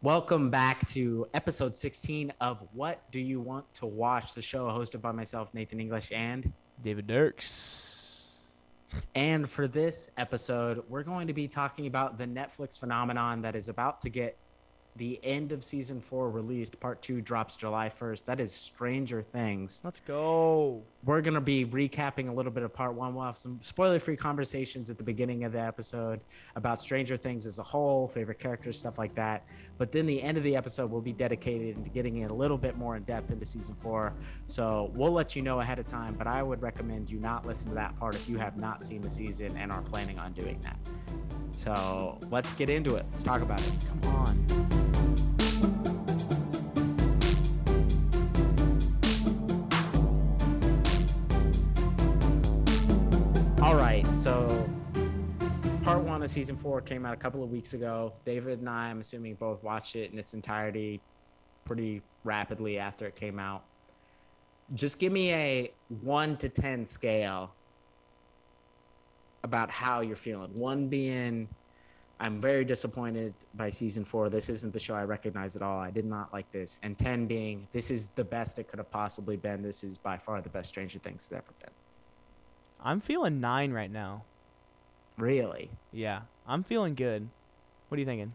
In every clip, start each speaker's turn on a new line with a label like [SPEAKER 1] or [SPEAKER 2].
[SPEAKER 1] Welcome back to episode 16 of What Do You Want to Watch, the show hosted by myself, Nathan English, and
[SPEAKER 2] David Dirks.
[SPEAKER 1] And for this episode, we're going to be talking about the Netflix phenomenon that is about to get the end of season four released. Part two drops July 1st. That is Stranger Things.
[SPEAKER 2] Let's go.
[SPEAKER 1] We're going to be recapping a little bit of part one. We'll have some spoiler free conversations at the beginning of the episode about Stranger Things as a whole, favorite characters, stuff like that. But then the end of the episode will be dedicated into getting in a little bit more in depth into season four. So we'll let you know ahead of time, but I would recommend you not listen to that part if you have not seen the season and are planning on doing that. So let's get into it. Let's talk about it. Come on. So part one of season four came out a couple of weeks ago. David and I, I'm assuming, both watched it in its entirety pretty rapidly after it came out. Just give me a one to 10 scale about how you're feeling. One being, I'm very disappointed by season four. This isn't the show I recognize at all. I did not like this. And 10 being, this is the best it could have possibly been. This is by far the best Stranger Things has ever been.
[SPEAKER 2] I'm feeling nine right now.
[SPEAKER 1] Really?
[SPEAKER 2] Yeah, I'm feeling good. What are you thinking?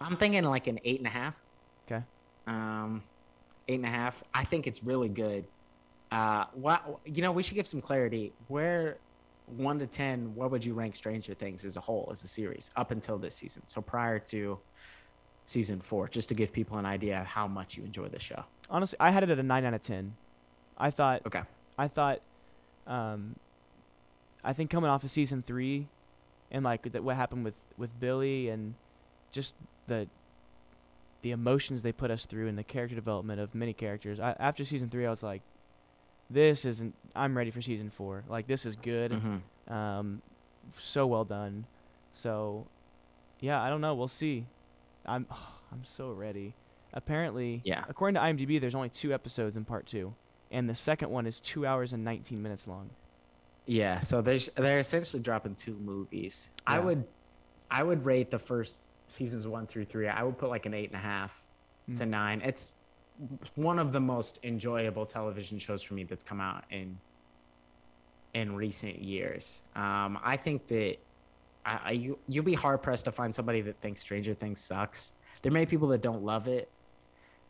[SPEAKER 1] I'm thinking like an eight and a half.
[SPEAKER 2] Okay.
[SPEAKER 1] Um, eight and a half. I think it's really good. Uh, what you know, we should give some clarity. Where one to ten, what would you rank Stranger Things as a whole, as a series, up until this season? So prior to season four, just to give people an idea of how much you enjoy the show.
[SPEAKER 2] Honestly, I had it at a nine out of ten. I thought.
[SPEAKER 1] Okay.
[SPEAKER 2] I thought. Um, I think coming off of season three, and like that what happened with with Billy and just the the emotions they put us through and the character development of many characters. I, after season three, I was like, this isn't. I'm ready for season four. Like this is good.
[SPEAKER 1] Mhm.
[SPEAKER 2] Um, so well done. So, yeah, I don't know. We'll see. I'm I'm so ready. Apparently,
[SPEAKER 1] Yeah.
[SPEAKER 2] According to IMDb, there's only two episodes in part two, and the second one is two hours and 19 minutes long.
[SPEAKER 1] Yeah, so there's they're essentially dropping two movies. I would I would rate the first seasons one through three. I would put like an eight and a half to
[SPEAKER 2] Mm.
[SPEAKER 1] nine. It's one of the most enjoyable television shows for me that's come out in in recent years. Um, I think that I, I you you'll be hard pressed to find somebody that thinks Stranger Things sucks. There may be people that don't love it.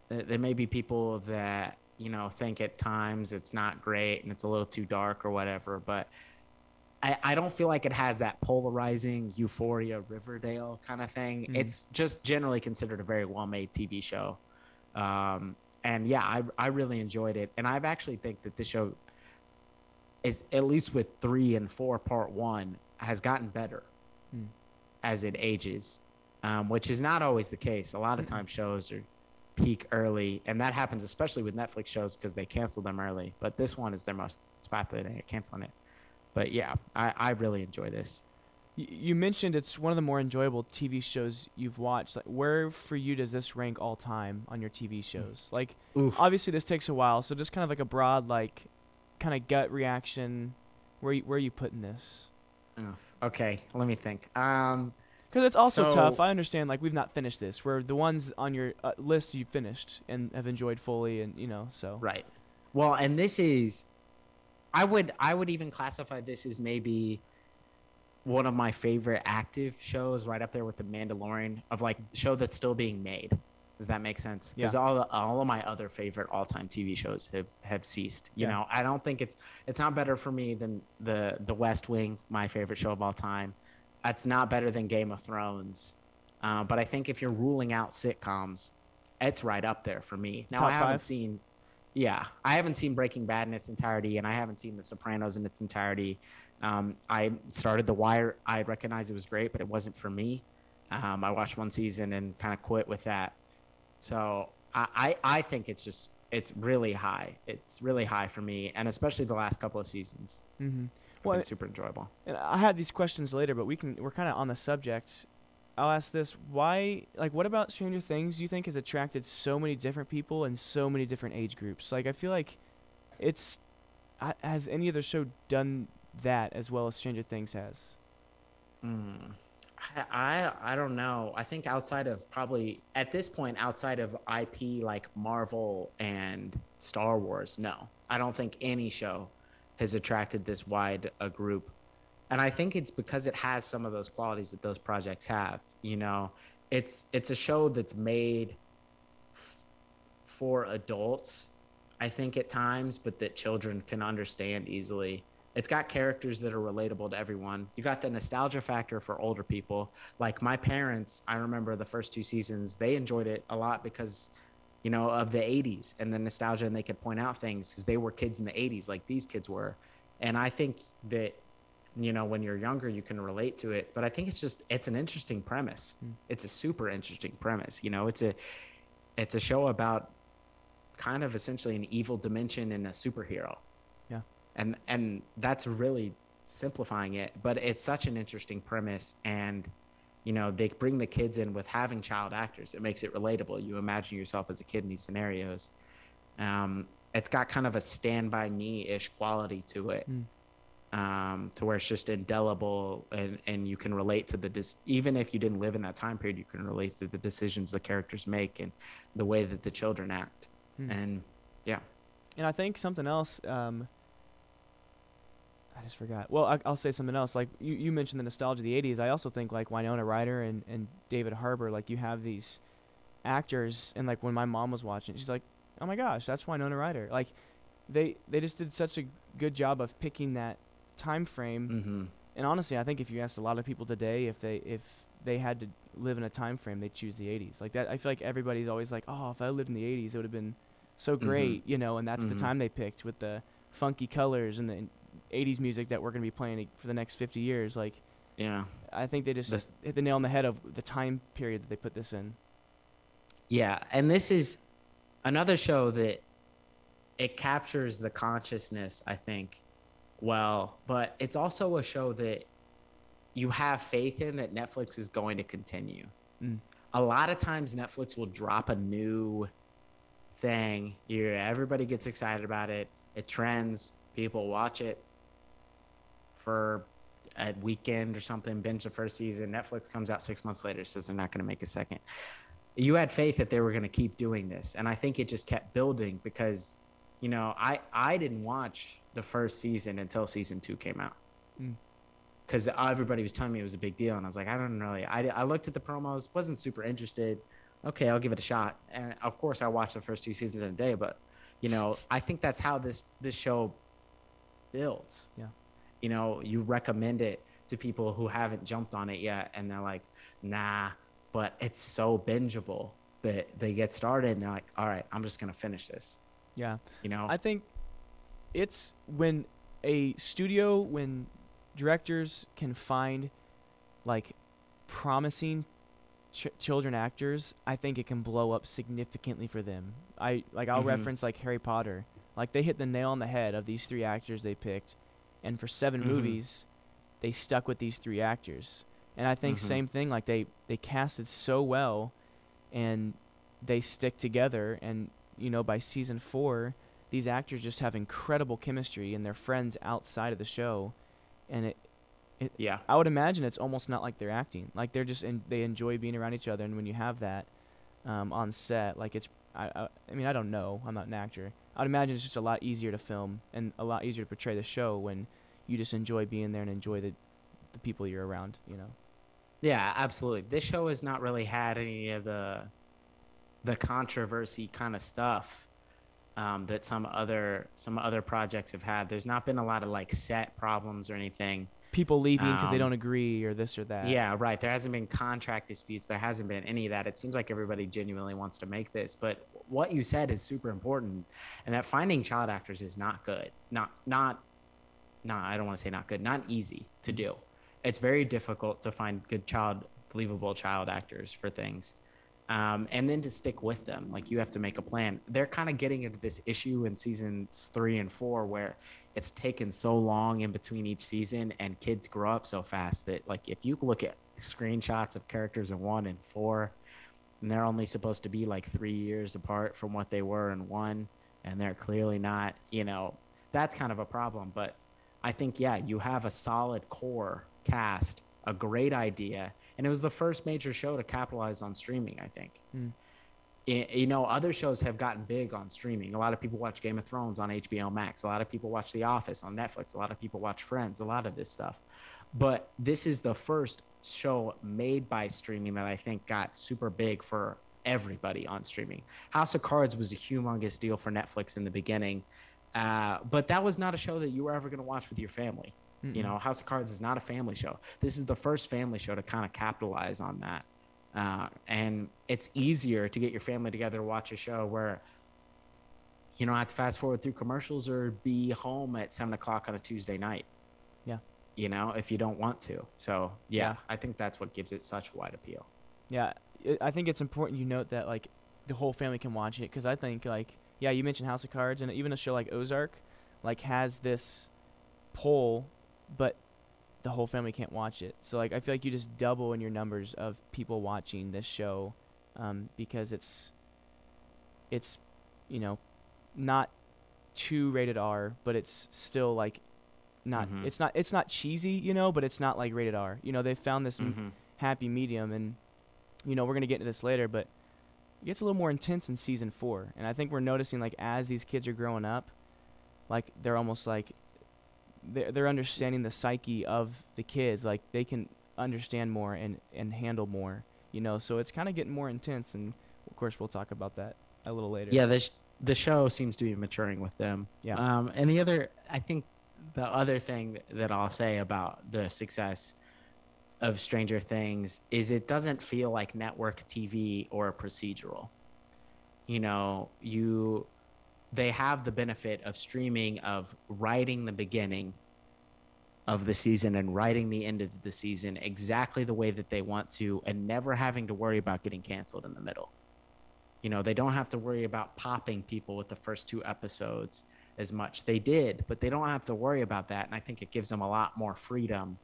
[SPEAKER 1] There may be people that you know think at times it's not great and it's a little too dark or whatever. But I, I don't feel like it has that polarizing Euphoria Riverdale kind of thing.
[SPEAKER 2] Mhm.
[SPEAKER 1] It's just generally considered a very well made TV show. Um, and yeah, I, I really enjoyed it. And I've actually think that this show is, at least with three and four, part one, has gotten better
[SPEAKER 2] Mm.
[SPEAKER 1] as it ages, um, which is not always the case. A lot of times shows are peak early, and that happens especially with Netflix shows because they cancel them early. But this one is their most popular, they canceling it. But yeah, I, I really enjoy this.
[SPEAKER 2] You mentioned it's one of the more enjoyable TV shows you've watched. Like, where for you does this rank all time on your TV shows? Like,
[SPEAKER 1] Oof.
[SPEAKER 2] obviously this takes a while, so just kind of like a broad, like, kind of gut reaction. Where you, where are you putting this?
[SPEAKER 1] Oof. Okay, let me think. Um,
[SPEAKER 2] Because it's also
[SPEAKER 1] So-
[SPEAKER 2] tough. I understand. Like we've not finished this. Where the ones on your uh, list you finished and have enjoyed fully, and you know, so
[SPEAKER 1] Right. Well, and this is I would I would even classify this as maybe one of my favorite active shows right up there with the Mandalorian of like show that's still being made. Does that make sense? Because
[SPEAKER 2] Yeah.
[SPEAKER 1] all all of my other favorite all time TV shows have have ceased. You
[SPEAKER 2] Yeah.
[SPEAKER 1] know, I don't think it's it's not better for me than the the West Wing, my favorite show of all time. It's not better than Game of Thrones. Uh, but I think if you're ruling out sitcoms, it's right up there for me. Now
[SPEAKER 2] Top
[SPEAKER 1] I haven't
[SPEAKER 2] five?
[SPEAKER 1] seen yeah, I haven't seen Breaking Bad in its entirety, and I haven't seen The Sopranos in its entirety. Um, I started The Wire. I recognized it was great, but it wasn't for me. Um, I watched one season and kind of quit with that. So I, I, I think it's just it's really high. It's really high for me, and especially the last couple of seasons.
[SPEAKER 2] Mm-hmm.
[SPEAKER 1] Well,
[SPEAKER 2] Well,
[SPEAKER 1] it's super enjoyable.
[SPEAKER 2] and I had these questions later, but we can we're kind of on the subject. I'll ask this: Why, like, what about Stranger Things? Do you think has attracted so many different people and so many different age groups? Like, I feel like it's has any other show done that as well as Stranger Things has?
[SPEAKER 1] Mm. I I don't know. I think outside of probably at this point outside of IP like Marvel and Star Wars, no. I don't think any show has attracted this wide a group. And I think it's because it has some of those qualities that those projects have. You know, it's it's a show that's made f- for adults, I think at times, but that children can understand easily it's got characters that are relatable to everyone. You got the nostalgia factor for older people. Like my parents, I remember the first two seasons, they enjoyed it a lot because, you know, of the 80s and the nostalgia, and they could point out things because they were kids in the 80s, like these kids were. And I think that, you know, when you're younger, you can relate to it. But I think it's just, it's an interesting premise. Mm. It's a super interesting premise. You know, it's a, it's a show about kind of essentially an evil dimension and a superhero Yeah. and and that's really simplifying it but it's such an interesting premise and you know they bring the kids in with having child actors. It makes it relatable. You imagine yourself as a kid in these scenarios. Um, it's got kind of a stand by me ish quality to it mm. um, to where it's just indelible and, and you can relate to the dis- even if you didn't live in that time period you can relate to the decisions the characters make and the way that the children act. Mm. and yeah.
[SPEAKER 2] And i think something else um, I just forgot. Well, I, will say something else. Like you, you mentioned the nostalgia of the '80s. I also think like Winona Ryder and and David Harbour. Like you have these actors, and like when my mom was watching, she's like, "Oh my gosh, that's Winona Ryder." Like they they just did such a good job of picking that time frame.
[SPEAKER 1] Mm-hmm.
[SPEAKER 2] And honestly, I think if you asked a lot of people today if they if they had to live in a time frame, they'd choose the '80s. Like that, I feel like everybody's always like, "Oh, if I lived in the '80s, it would have been so mm-hmm. great," mm-hmm. you know. And that's mm-hmm. the time they picked with the funky colors and the 80s music that we're going to be playing for the next 50 years. Like,
[SPEAKER 1] yeah,
[SPEAKER 2] I think they just hit the nail on the head of the time period that they put this in.
[SPEAKER 1] Yeah, and this is another show that it captures the consciousness, I think, well, but it's also a show that you have faith in that Netflix is going to continue. Mm. A lot of times, Netflix will drop a new thing. You everybody gets excited about it. It trends. People watch it for a weekend or something, binge the first season. Netflix comes out six months later, says they're not going to make a second. You had faith that they were going to keep doing this, and I think it just kept building because, you know, I I didn't watch the first season until season two came out. Because mm. everybody was telling me it was a big deal, and I was like, I don't really. I, I looked at the promos, wasn't super interested. Okay, I'll give it a shot, and of course, I watched the first two seasons in a day. But, you know, I think that's how this this show builds.
[SPEAKER 2] Yeah
[SPEAKER 1] you know, you recommend it to people who haven't jumped on it yet and they're like, nah, but it's so bingeable that they get started and they're like, all right, I'm just going to finish this.
[SPEAKER 2] Yeah.
[SPEAKER 1] You know,
[SPEAKER 2] I think it's when a studio, when directors can find like promising ch- children actors, I think it can blow up significantly for them. I like I'll mm-hmm. reference like Harry Potter. Like they hit the nail on the head of these three actors they picked and for 7 mm-hmm. movies, they stuck with these three actors. And I think mm-hmm. same thing. Like they they casted so well, and they stick together. And you know, by season four, these actors just have incredible chemistry, and they're friends outside of the show. And it, it
[SPEAKER 1] yeah,
[SPEAKER 2] I would imagine it's almost not like they're acting. Like they're just in, they enjoy being around each other. And when you have that um, on set, like it's I, I I mean I don't know. I'm not an actor. I'd imagine it's just a lot easier to film and a lot easier to portray the show when you just enjoy being there and enjoy the the people you're around, you know.
[SPEAKER 1] Yeah, absolutely. This show has not really had any of the the controversy kind of stuff um, that some other some other projects have had. There's not been a lot of like set problems or anything.
[SPEAKER 2] People leaving because um, they don't agree or this or that.
[SPEAKER 1] Yeah, right. There hasn't been contract disputes. There hasn't been any of that. It seems like everybody genuinely wants to make this. But what you said is super important, and that finding child actors is not good. Not not not I don't want to say not good, not easy to do. It's very difficult to find good child, believable child actors for things. Um, and then to stick with them. Like you have to make a plan. They're kind of getting into this issue in seasons three and four where it's taken so long in between each season and kids grow up so fast that like if you look at screenshots of characters in one and four and they're only supposed to be like three years apart from what they were in one and they're clearly not you know that's kind of a problem but I think, yeah, you have a solid core cast, a great idea, and it was the first major show to capitalize on streaming. I think.
[SPEAKER 2] Mm.
[SPEAKER 1] I- you know, other shows have gotten big on streaming. A lot of people watch Game of Thrones on HBO Max. A lot of people watch The Office on Netflix. A lot of people watch Friends. A lot of this stuff, but this is the first show made by streaming that I think got super big for everybody on streaming. House of Cards was a humongous deal for Netflix in the beginning, uh, but that was not a show that you were ever going to watch with your family. You
[SPEAKER 2] Mm-mm.
[SPEAKER 1] know, House of Cards is not a family show. This is the first family show to kind of capitalize on that. Uh, and it's easier to get your family together to watch a show where you don't have to fast forward through commercials or be home at seven o'clock on a Tuesday night. You know, if you don't want to. So, yeah,
[SPEAKER 2] Yeah.
[SPEAKER 1] I think that's what gives it such wide appeal.
[SPEAKER 2] Yeah, i I think it's important you note that like the whole family can watch it because I think like yeah, you mentioned House of Cards and even a show like Ozark, like has this pull, but the whole family can't watch it. So like I feel like you just double in your numbers of people watching this show, um, because it's it's you know not too rated R, but it's still like not
[SPEAKER 1] Mhm.
[SPEAKER 2] it's not it's not cheesy, you know, but it's not like rated R. You know, they found this
[SPEAKER 1] Mm-hmm.
[SPEAKER 2] happy medium and you know we're going to get into this later but it gets a little more intense in season four and i think we're noticing like as these kids are growing up like they're almost like they're, they're understanding the psyche of the kids like they can understand more and and handle more you know so it's kind of getting more intense and of course we'll talk about that a little later
[SPEAKER 1] Yeah, the, sh- the show seems to be maturing with them.
[SPEAKER 2] Yeah.
[SPEAKER 1] Um, and the other, I think the other thing that I'll say about the success of Stranger Things is it doesn't feel like network TV or a procedural. You know, you they have the benefit of streaming of writing the beginning of the season and writing the end of the season exactly the way that they want to and never having to worry about getting canceled in the middle. You know, they don't have to worry about popping people with the first two episodes as much. They did, but they don't have to worry about that. And I think it gives them a lot more freedom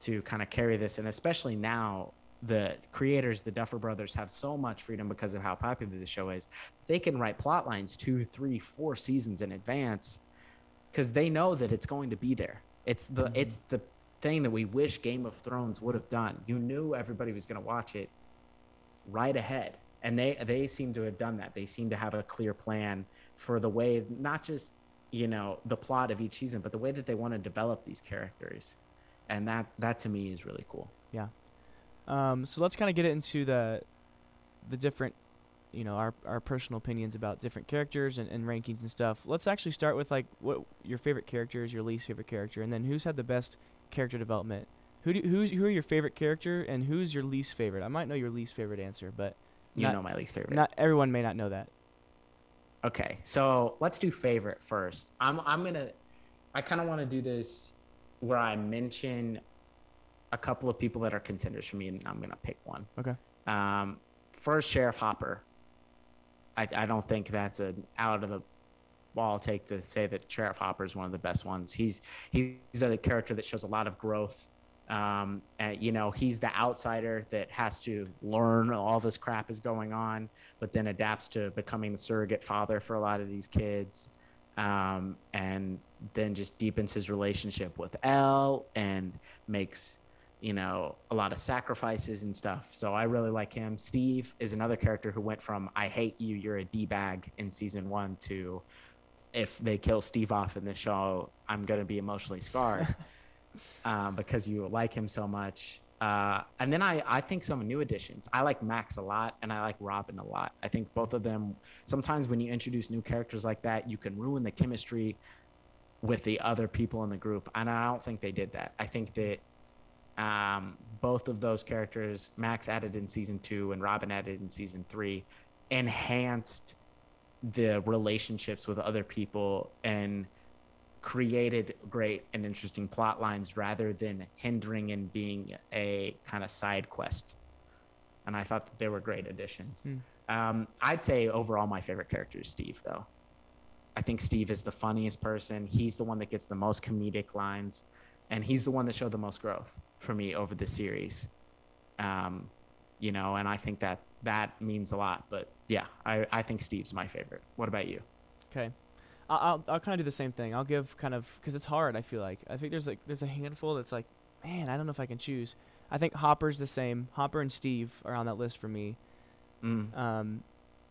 [SPEAKER 1] to kind of carry this. And especially now, the creators, the Duffer Brothers, have so much freedom because of how popular the show is. They can write plot lines two, three, four seasons in advance because they know that it's going to be there. It's the
[SPEAKER 2] Mhm.
[SPEAKER 1] it's the thing that we wish Game of Thrones would have done. You knew everybody was going to watch it right ahead and they they seem to have done that they seem to have a clear plan for the way not just you know the plot of each season but the way that they want to develop these characters and that that to me is really cool Yeah.
[SPEAKER 2] Um, so let's kind of get into the the different, you know, our our personal opinions about different characters and, and rankings and stuff. Let's actually start with like what your favorite character is, your least favorite character, and then who's had the best character development. Who do, who's who are your favorite character and who's your least favorite? I might know your least favorite answer, but
[SPEAKER 1] you know my least favorite
[SPEAKER 2] not everyone may not know that.
[SPEAKER 1] Okay so let's do favorite first i'm i'm gonna i kind of want to do this where i mention a couple of people that are contenders for me and i'm gonna pick one
[SPEAKER 2] Okay.
[SPEAKER 1] Um, first, Sheriff Hopper. I, I don't think that's an out of the ball take to say that Sheriff Hopper is one of the best ones. He's he's a character that shows a lot of growth. Um, and, you know, he's the outsider that has to learn all this crap is going on, but then adapts to becoming the surrogate father for a lot of these kids. Um, and then just deepens his relationship with El and makes you know, a lot of sacrifices and stuff. So I really like him. Steve is another character who went from I hate you, you're a D bag in season one to if they kill Steve off in the show, I'm gonna be emotionally scarred um, because you like him so much. Uh, and then I, I think some new additions. I like Max a lot, and I like Robin a lot. I think both of them. Sometimes when you introduce new characters like that, you can ruin the chemistry with the other people in the group, and I don't think they did that. I think that um, both of those characters, Max added in season two and Robin added in season three, enhanced the relationships with other people and created great and interesting plot lines rather than hindering and being a kind of side quest. And I thought that they were great additions.
[SPEAKER 2] Hmm.
[SPEAKER 1] Um, I'd say overall, my favorite character is Steve, though. I think Steve is the funniest person. He's the one that gets the most comedic lines, and he's the one that showed the most growth for me over the series. Um, you know, and I think that that means a lot. But yeah, I, I think Steve's my favorite. What about you?
[SPEAKER 2] Okay. I'll I'll, kind of do the same thing. I'll give kind of because it's hard. I feel like I think there's like there's a handful that's like, man, I don't know if I can choose. I think Hopper's the same. Hopper and Steve are on that list for me.
[SPEAKER 1] Mm.
[SPEAKER 2] Um,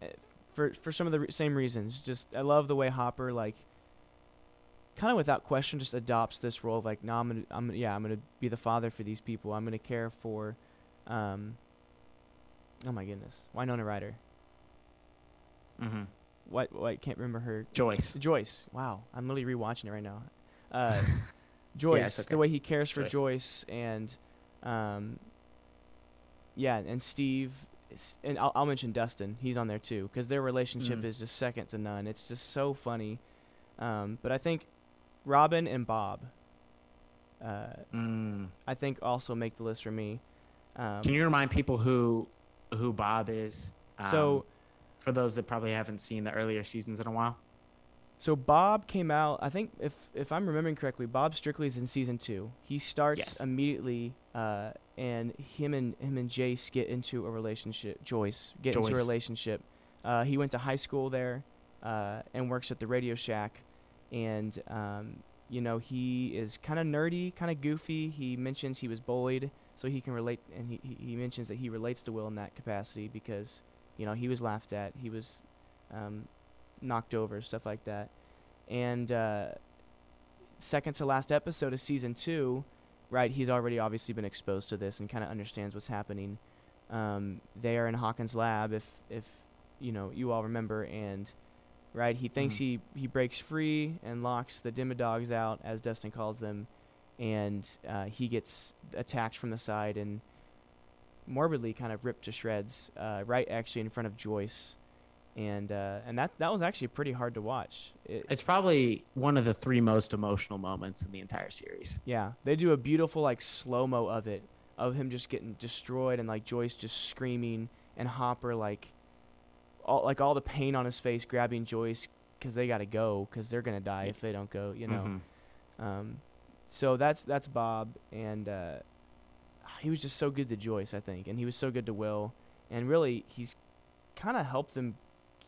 [SPEAKER 2] eh, for for some of the re- same reasons. Just I love the way Hopper like kind of without question just adopts this role of like, no, I'm gonna, I'm gonna, yeah, I'm gonna be the father for these people. I'm gonna care for, um, oh my goodness, Winona Ryder.
[SPEAKER 1] Mm-hmm.
[SPEAKER 2] What, what? Can't remember her.
[SPEAKER 1] Joyce.
[SPEAKER 2] Joyce. Wow, I'm literally rewatching it right now. Uh, Joyce,
[SPEAKER 1] okay.
[SPEAKER 2] the way he cares for
[SPEAKER 1] Joyce.
[SPEAKER 2] Joyce, and um, yeah, and Steve, and I'll, I'll mention Dustin. He's on there too because their relationship
[SPEAKER 1] Mhm.
[SPEAKER 2] is just second to none. It's just so funny. Um, but I think Robin and Bob, uh,
[SPEAKER 1] Mm.
[SPEAKER 2] I think also make the list for me. Um,
[SPEAKER 1] Can you remind people who who Bob is?
[SPEAKER 2] So-
[SPEAKER 1] Um, for those that probably haven't seen the earlier seasons in a while.
[SPEAKER 2] So Bob came out. I think if if I'm remembering correctly, Bob Strictly's in season two. He starts
[SPEAKER 1] Yes.
[SPEAKER 2] immediately, uh, and him and him and Jace get into a relationship. Joyce get into a relationship. Uh, he went to high school there, uh, and works at the Radio Shack, and um, you know he is kind of nerdy, kind of goofy. He mentions he was bullied, so he can relate, and he- he mentions that he relates to Will in that capacity because you know he was laughed at, he was um, knocked over, stuff like that. And uh, second to last episode of season two, right? He's already obviously been exposed to this and kind of understands what's happening. Um, they are in Hawkins' lab, if if you know you all remember, and right, he thinks
[SPEAKER 1] Mhm.
[SPEAKER 2] he he breaks free and locks the Demodogs out, as Dustin calls them, and uh, he gets attacked from the side and morbidly kind of ripped to shreds, uh, right actually in front of Joyce, and uh, and that that was actually pretty hard to watch. It,
[SPEAKER 1] It's probably one of the three most emotional moments in the entire series.
[SPEAKER 2] yeah, they do a beautiful like slow mo of it, of him just getting destroyed and like Joyce just screaming and Hopper like, all like all the pain on his face, grabbing Joyce because they gotta go because they're gonna die if they don't go, you know.
[SPEAKER 1] Mhm.
[SPEAKER 2] Um, so that's that's Bob, and uh, he was just so good to Joyce, I think, and he was so good to Will, and really he's kind of helped them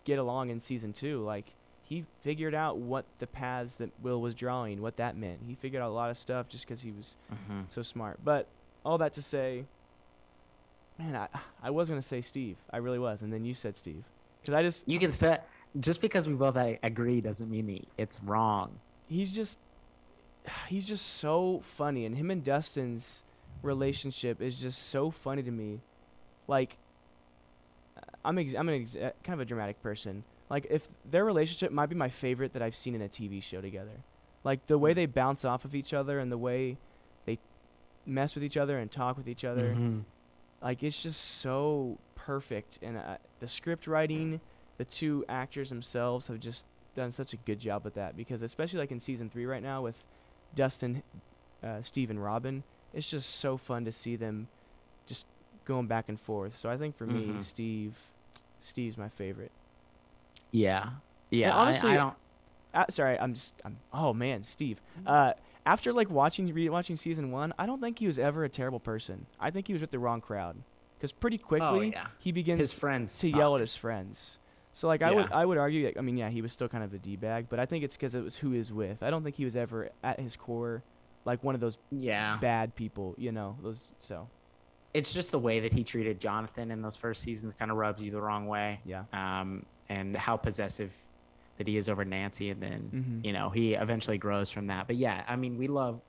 [SPEAKER 2] get along in season two. Like he figured out what the paths that Will was drawing, what that meant. He figured out a lot of stuff just because he was
[SPEAKER 1] Mhm.
[SPEAKER 2] so smart. But all that to say, man, I I was gonna say Steve, I really was, and then you said Steve, because I just
[SPEAKER 1] You can still just because we both agree doesn't mean it's wrong.
[SPEAKER 2] he's just he's just so funny and him and Dustin's relationship is just so funny to me. Like I'm ex- I'm an ex- uh, kind of a dramatic person. Like if their relationship might be my favorite that I've seen in a TV show together. Like the way they bounce off of each other and the way they mess with each other and talk with each other.
[SPEAKER 1] Mhm.
[SPEAKER 2] Like it's just so perfect, and uh, the script writing, the two actors themselves have just done such a good job with that. Because especially like in season three right now with Dustin, uh, Steve, and Robin, it's just so fun to see them just going back and forth. So I think for me,
[SPEAKER 1] Mhm.
[SPEAKER 2] Steve, Steve's my favorite.
[SPEAKER 1] Yeah. Yeah. I-
[SPEAKER 2] honestly,
[SPEAKER 1] I, don't.
[SPEAKER 2] Uh, sorry, I'm just I'm oh man, Steve. Uh, after like watching rewatching season one, I don't think he was ever a terrible person. I think he was with the wrong crowd. Because pretty quickly
[SPEAKER 1] Oh, yeah.
[SPEAKER 2] he begins
[SPEAKER 1] His friends
[SPEAKER 2] to yell at his friends. So like I would I would argue like, I mean yeah he was still kind of a d bag but I think it's because it was who he was with. I don't think he was ever at his core like one of those
[SPEAKER 1] Yeah.
[SPEAKER 2] bad people you know those so
[SPEAKER 1] It's just the way that he treated Jonathan in those first seasons kind of rubs you the wrong way.
[SPEAKER 2] yeah
[SPEAKER 1] Um, and how possessive that he is over Nancy, and then
[SPEAKER 2] Mhm.
[SPEAKER 1] you know he eventually grows from that. But yeah, I mean we love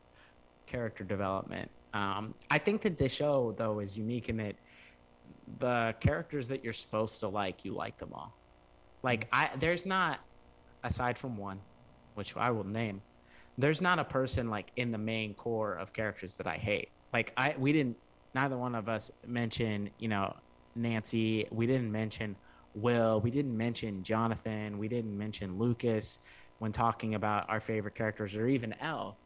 [SPEAKER 1] character development. Um, I think that this show though is unique in that the characters that you're supposed to like, you like them all. Like I, there's not, aside from one, which I will name, there's not a person like in the main core of characters that I hate. Like I, we didn't, neither one of us mention, you know, Nancy. We didn't mention Will. We didn't mention Jonathan. We didn't mention Lucas when talking about our favorite characters, or even El.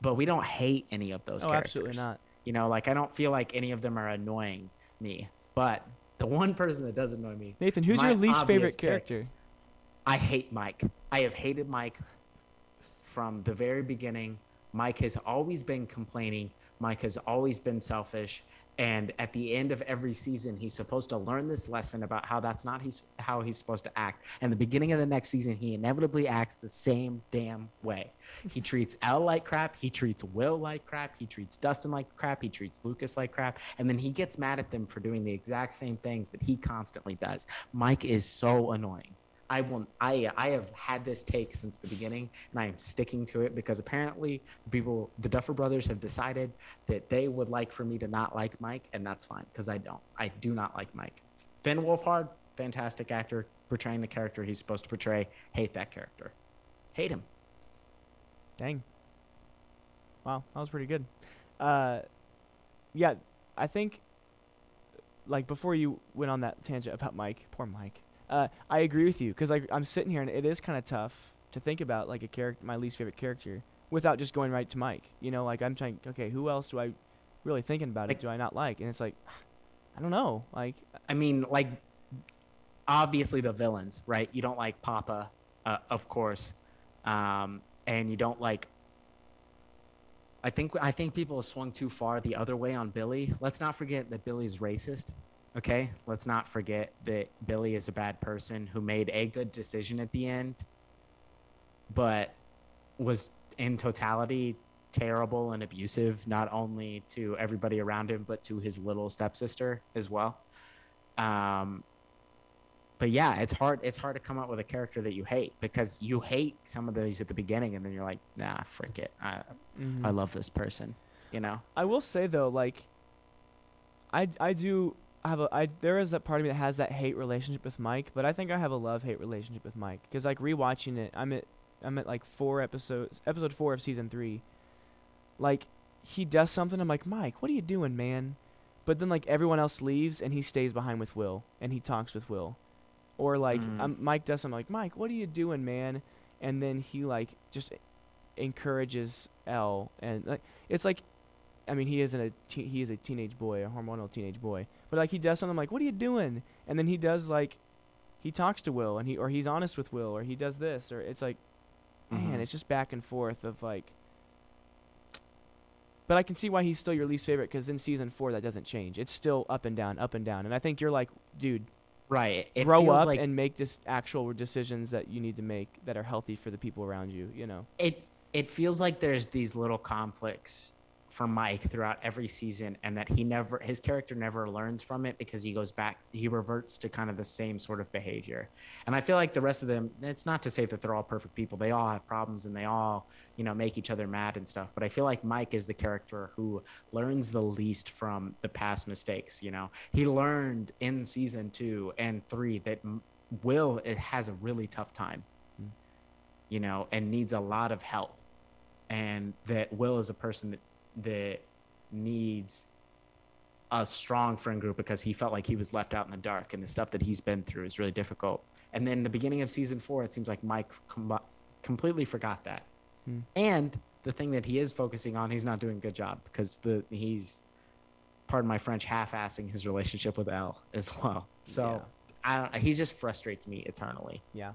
[SPEAKER 1] But we don't hate any of those
[SPEAKER 2] oh
[SPEAKER 1] characters.
[SPEAKER 2] absolutely not
[SPEAKER 1] You know, like I don't feel like any of them are annoying me. But the one person that does annoy me,
[SPEAKER 2] Nathan who's your least favorite
[SPEAKER 1] pick.
[SPEAKER 2] character
[SPEAKER 1] I hate Mike. I have hated Mike from the very beginning. Mike has always been complaining. Mike has always been selfish. And at the end of every season, he's supposed to learn this lesson about how that's not he's, how he's supposed to act. And the beginning of the next season, he inevitably acts the same damn way. He treats El like crap. He treats Will like crap. He treats Dustin like crap. He treats Lucas like crap. And then he gets mad at them for doing the exact same things that he constantly does. Mike is so annoying. I will. I I have had this take since the beginning, and I am sticking to it because apparently the people, the Duffer Brothers, have decided that they would like for me to not like Mike, and that's fine because I don't. I do not like Mike. Finn Wolfhard, fantastic actor, portraying the character he's supposed to portray. Hate that character. Hate him.
[SPEAKER 2] Dang. Wow, that was pretty good. Uh, yeah, I think, like before you went on that tangent about Mike, poor Mike. Uh, I agree with you because like I'm sitting here and it is kind of tough to think about like a character, my least favorite character, without just going right to Mike. You know, like I'm trying. Okay, who else do I really thinking about
[SPEAKER 1] Like-
[SPEAKER 2] it? Do I not like? And it's like, I don't know. Like,
[SPEAKER 1] I mean, like, obviously the villains, right? You don't like Papa, uh, of course, um, and you don't like. I think I think people have swung too far the other way on Billy. Let's not forget that Billy's racist. Okay, let's not forget that Billy is a bad person who made a good decision at the end, but was in totality terrible and abusive, not only to everybody around him, but to his little stepsister as well. Um, but yeah, it's hard. It's hard to come up with a character that you hate because you hate some of these at the beginning, and then you're like, nah, frick it. I,
[SPEAKER 2] mhm.
[SPEAKER 1] I love this person. You know?
[SPEAKER 2] I will say though, like, I I do have a I there is that part of me that has that hate relationship with Mike, but I think I have a love hate relationship with Mike because like rewatching it, I'm at I'm at like four episodes, episode four of season three. Like, he does something, I'm like, Mike, what are you doing, man? But then like everyone else leaves and he stays behind with Will and he talks with Will, or like
[SPEAKER 1] Mm.
[SPEAKER 2] Mike does something like, Mike, what are you doing, man? And then he like just encourages El and like it's like I mean, he isn't a te- he is a teenage boy, a hormonal teenage boy. But like he does something like, "What are you doing?" And then he does like, he talks to Will, and he or he's honest with Will, or he does this, or it's like, man,
[SPEAKER 1] Mhm.
[SPEAKER 2] it's just back and forth of like. But I can see why he's still your least favorite because in season four that doesn't change. It's still up and down, up and down. And I think you're like, dude,
[SPEAKER 1] Right. It
[SPEAKER 2] grow up
[SPEAKER 1] like
[SPEAKER 2] and make just actual decisions that you need to make that are healthy for the people around you. You know.
[SPEAKER 1] it it feels like there's these little conflicts for Mike throughout every season and that he never his character never learns from it because he goes back he reverts to kind of the same sort of behavior. And I feel like the rest of them it's not to say that they're all perfect people. They all have problems and they all, you know, make each other mad and stuff, but I feel like Mike is the character who learns the least from the past mistakes, you know. He learned in season 2 and 3 that Will it has a really tough time mm-hmm. you know, and needs a lot of help. And that Will is a person that that needs a strong friend group because he felt like he was left out in the dark and the stuff that he's been through is really difficult. And then the beginning of season 4 it seems like Mike com- completely forgot that.
[SPEAKER 2] Hmm.
[SPEAKER 1] And the thing that he is focusing on, he's not doing a good job because the he's pardon my French half-assing his relationship with El as well. So I don't, he just frustrates me eternally.
[SPEAKER 2] Yeah.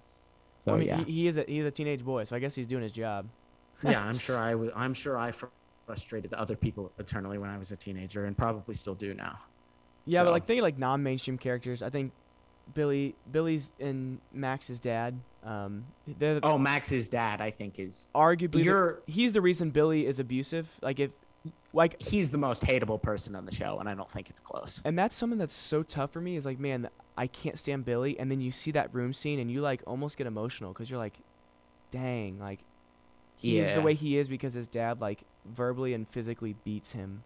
[SPEAKER 1] So
[SPEAKER 2] I mean,
[SPEAKER 1] yeah.
[SPEAKER 2] he, he is a he's a teenage boy, so I guess he's doing his job.
[SPEAKER 1] yeah, I'm sure I was. I'm sure I fr- frustrated other people eternally when I was a teenager, and probably still do now.
[SPEAKER 2] Yeah, but like thinking like non-mainstream characters, I think Billy, Billy's and Max's dad. Um, they're
[SPEAKER 1] Oh, Max's dad, I think, is
[SPEAKER 2] arguably the-
[SPEAKER 1] you're.
[SPEAKER 2] he's the reason Billy is abusive. Like if, like,
[SPEAKER 1] He's the most hateable person on the show, and I don't think it's close.
[SPEAKER 2] and that's something that's so tough for me. Is like, man, I can't stand Billy, and then you see that room scene, and you like almost get emotional because you're like, dang, like he is the way he is because his dad like verbally and physically beats him,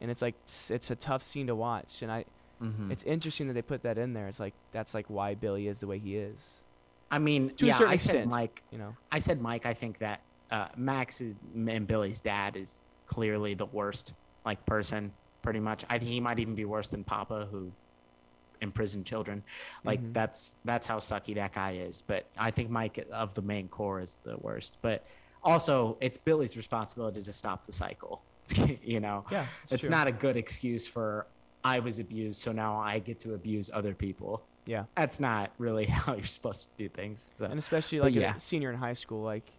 [SPEAKER 2] and it's like s- it's a tough scene to watch, and I.
[SPEAKER 1] Mhm.
[SPEAKER 2] It's interesting that they put that in there. It's like that's like why Billy is the way he is.
[SPEAKER 1] I mean,
[SPEAKER 2] to a
[SPEAKER 1] yeah,
[SPEAKER 2] certain
[SPEAKER 1] I said. Mike.
[SPEAKER 2] You know.
[SPEAKER 1] I said Mike. I think that uh, Max is, and Billy's dad is clearly the worst like person. Pretty much, I think he might even be worse than Papa, who imprisoned children. Like
[SPEAKER 2] Mhm.
[SPEAKER 1] that's that's how sucky that guy is. But I think Mike of the main core is the worst. But also, it's Billy's responsibility to stop the cycle. you know,
[SPEAKER 2] Yeah,
[SPEAKER 1] it's not a good excuse for I was abused, so now I get to abuse other people.
[SPEAKER 2] Yeah,
[SPEAKER 1] That's not really how you're supposed to do things. So.
[SPEAKER 2] and especially like
[SPEAKER 1] yeah.
[SPEAKER 2] a senior in high school, like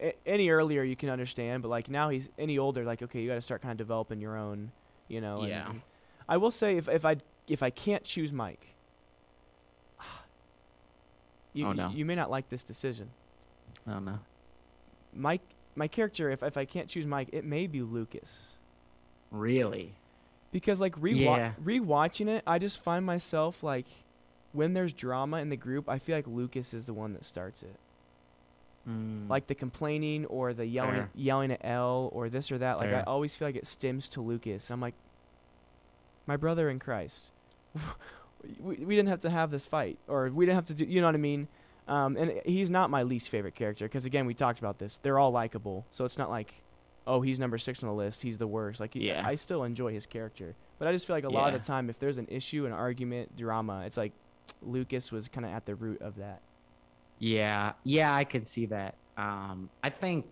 [SPEAKER 2] a- any earlier you can understand, but like now he's any older, like okay, you got to start kind of developing your own, you know. and-
[SPEAKER 1] Yeah.
[SPEAKER 2] and I will say if if I if I can't choose Mike, you,
[SPEAKER 1] Oh, no.
[SPEAKER 2] you may not like this decision.
[SPEAKER 1] I don't know.
[SPEAKER 2] Mike, my character, if if I can't choose Mike, it may be Lucas.
[SPEAKER 1] Really?
[SPEAKER 2] Because like rewa-
[SPEAKER 1] Yeah.
[SPEAKER 2] rewatching it, I just find myself like when there's drama in the group, I feel like Lucas is the one that starts it.
[SPEAKER 1] Mm.
[SPEAKER 2] Like the complaining or the yelling
[SPEAKER 1] Fair.
[SPEAKER 2] yelling at El or this or that. Like I always feel like it stems to Lucas. I'm like my brother in Christ. we, we didn't have to have this fight or we didn't have to do you know what I mean? Um, and he's not my least favorite character because again we talked about this. They're all likable, so it's not like, oh he's number six on the list, he's the worst. Like
[SPEAKER 1] Yeah.
[SPEAKER 2] I still enjoy his character, but I just feel like a lot of the time if there's an issue, an argument, drama, it's like Lucas was kind of at the root of that.
[SPEAKER 1] Yeah, yeah, I could see that. Um, I think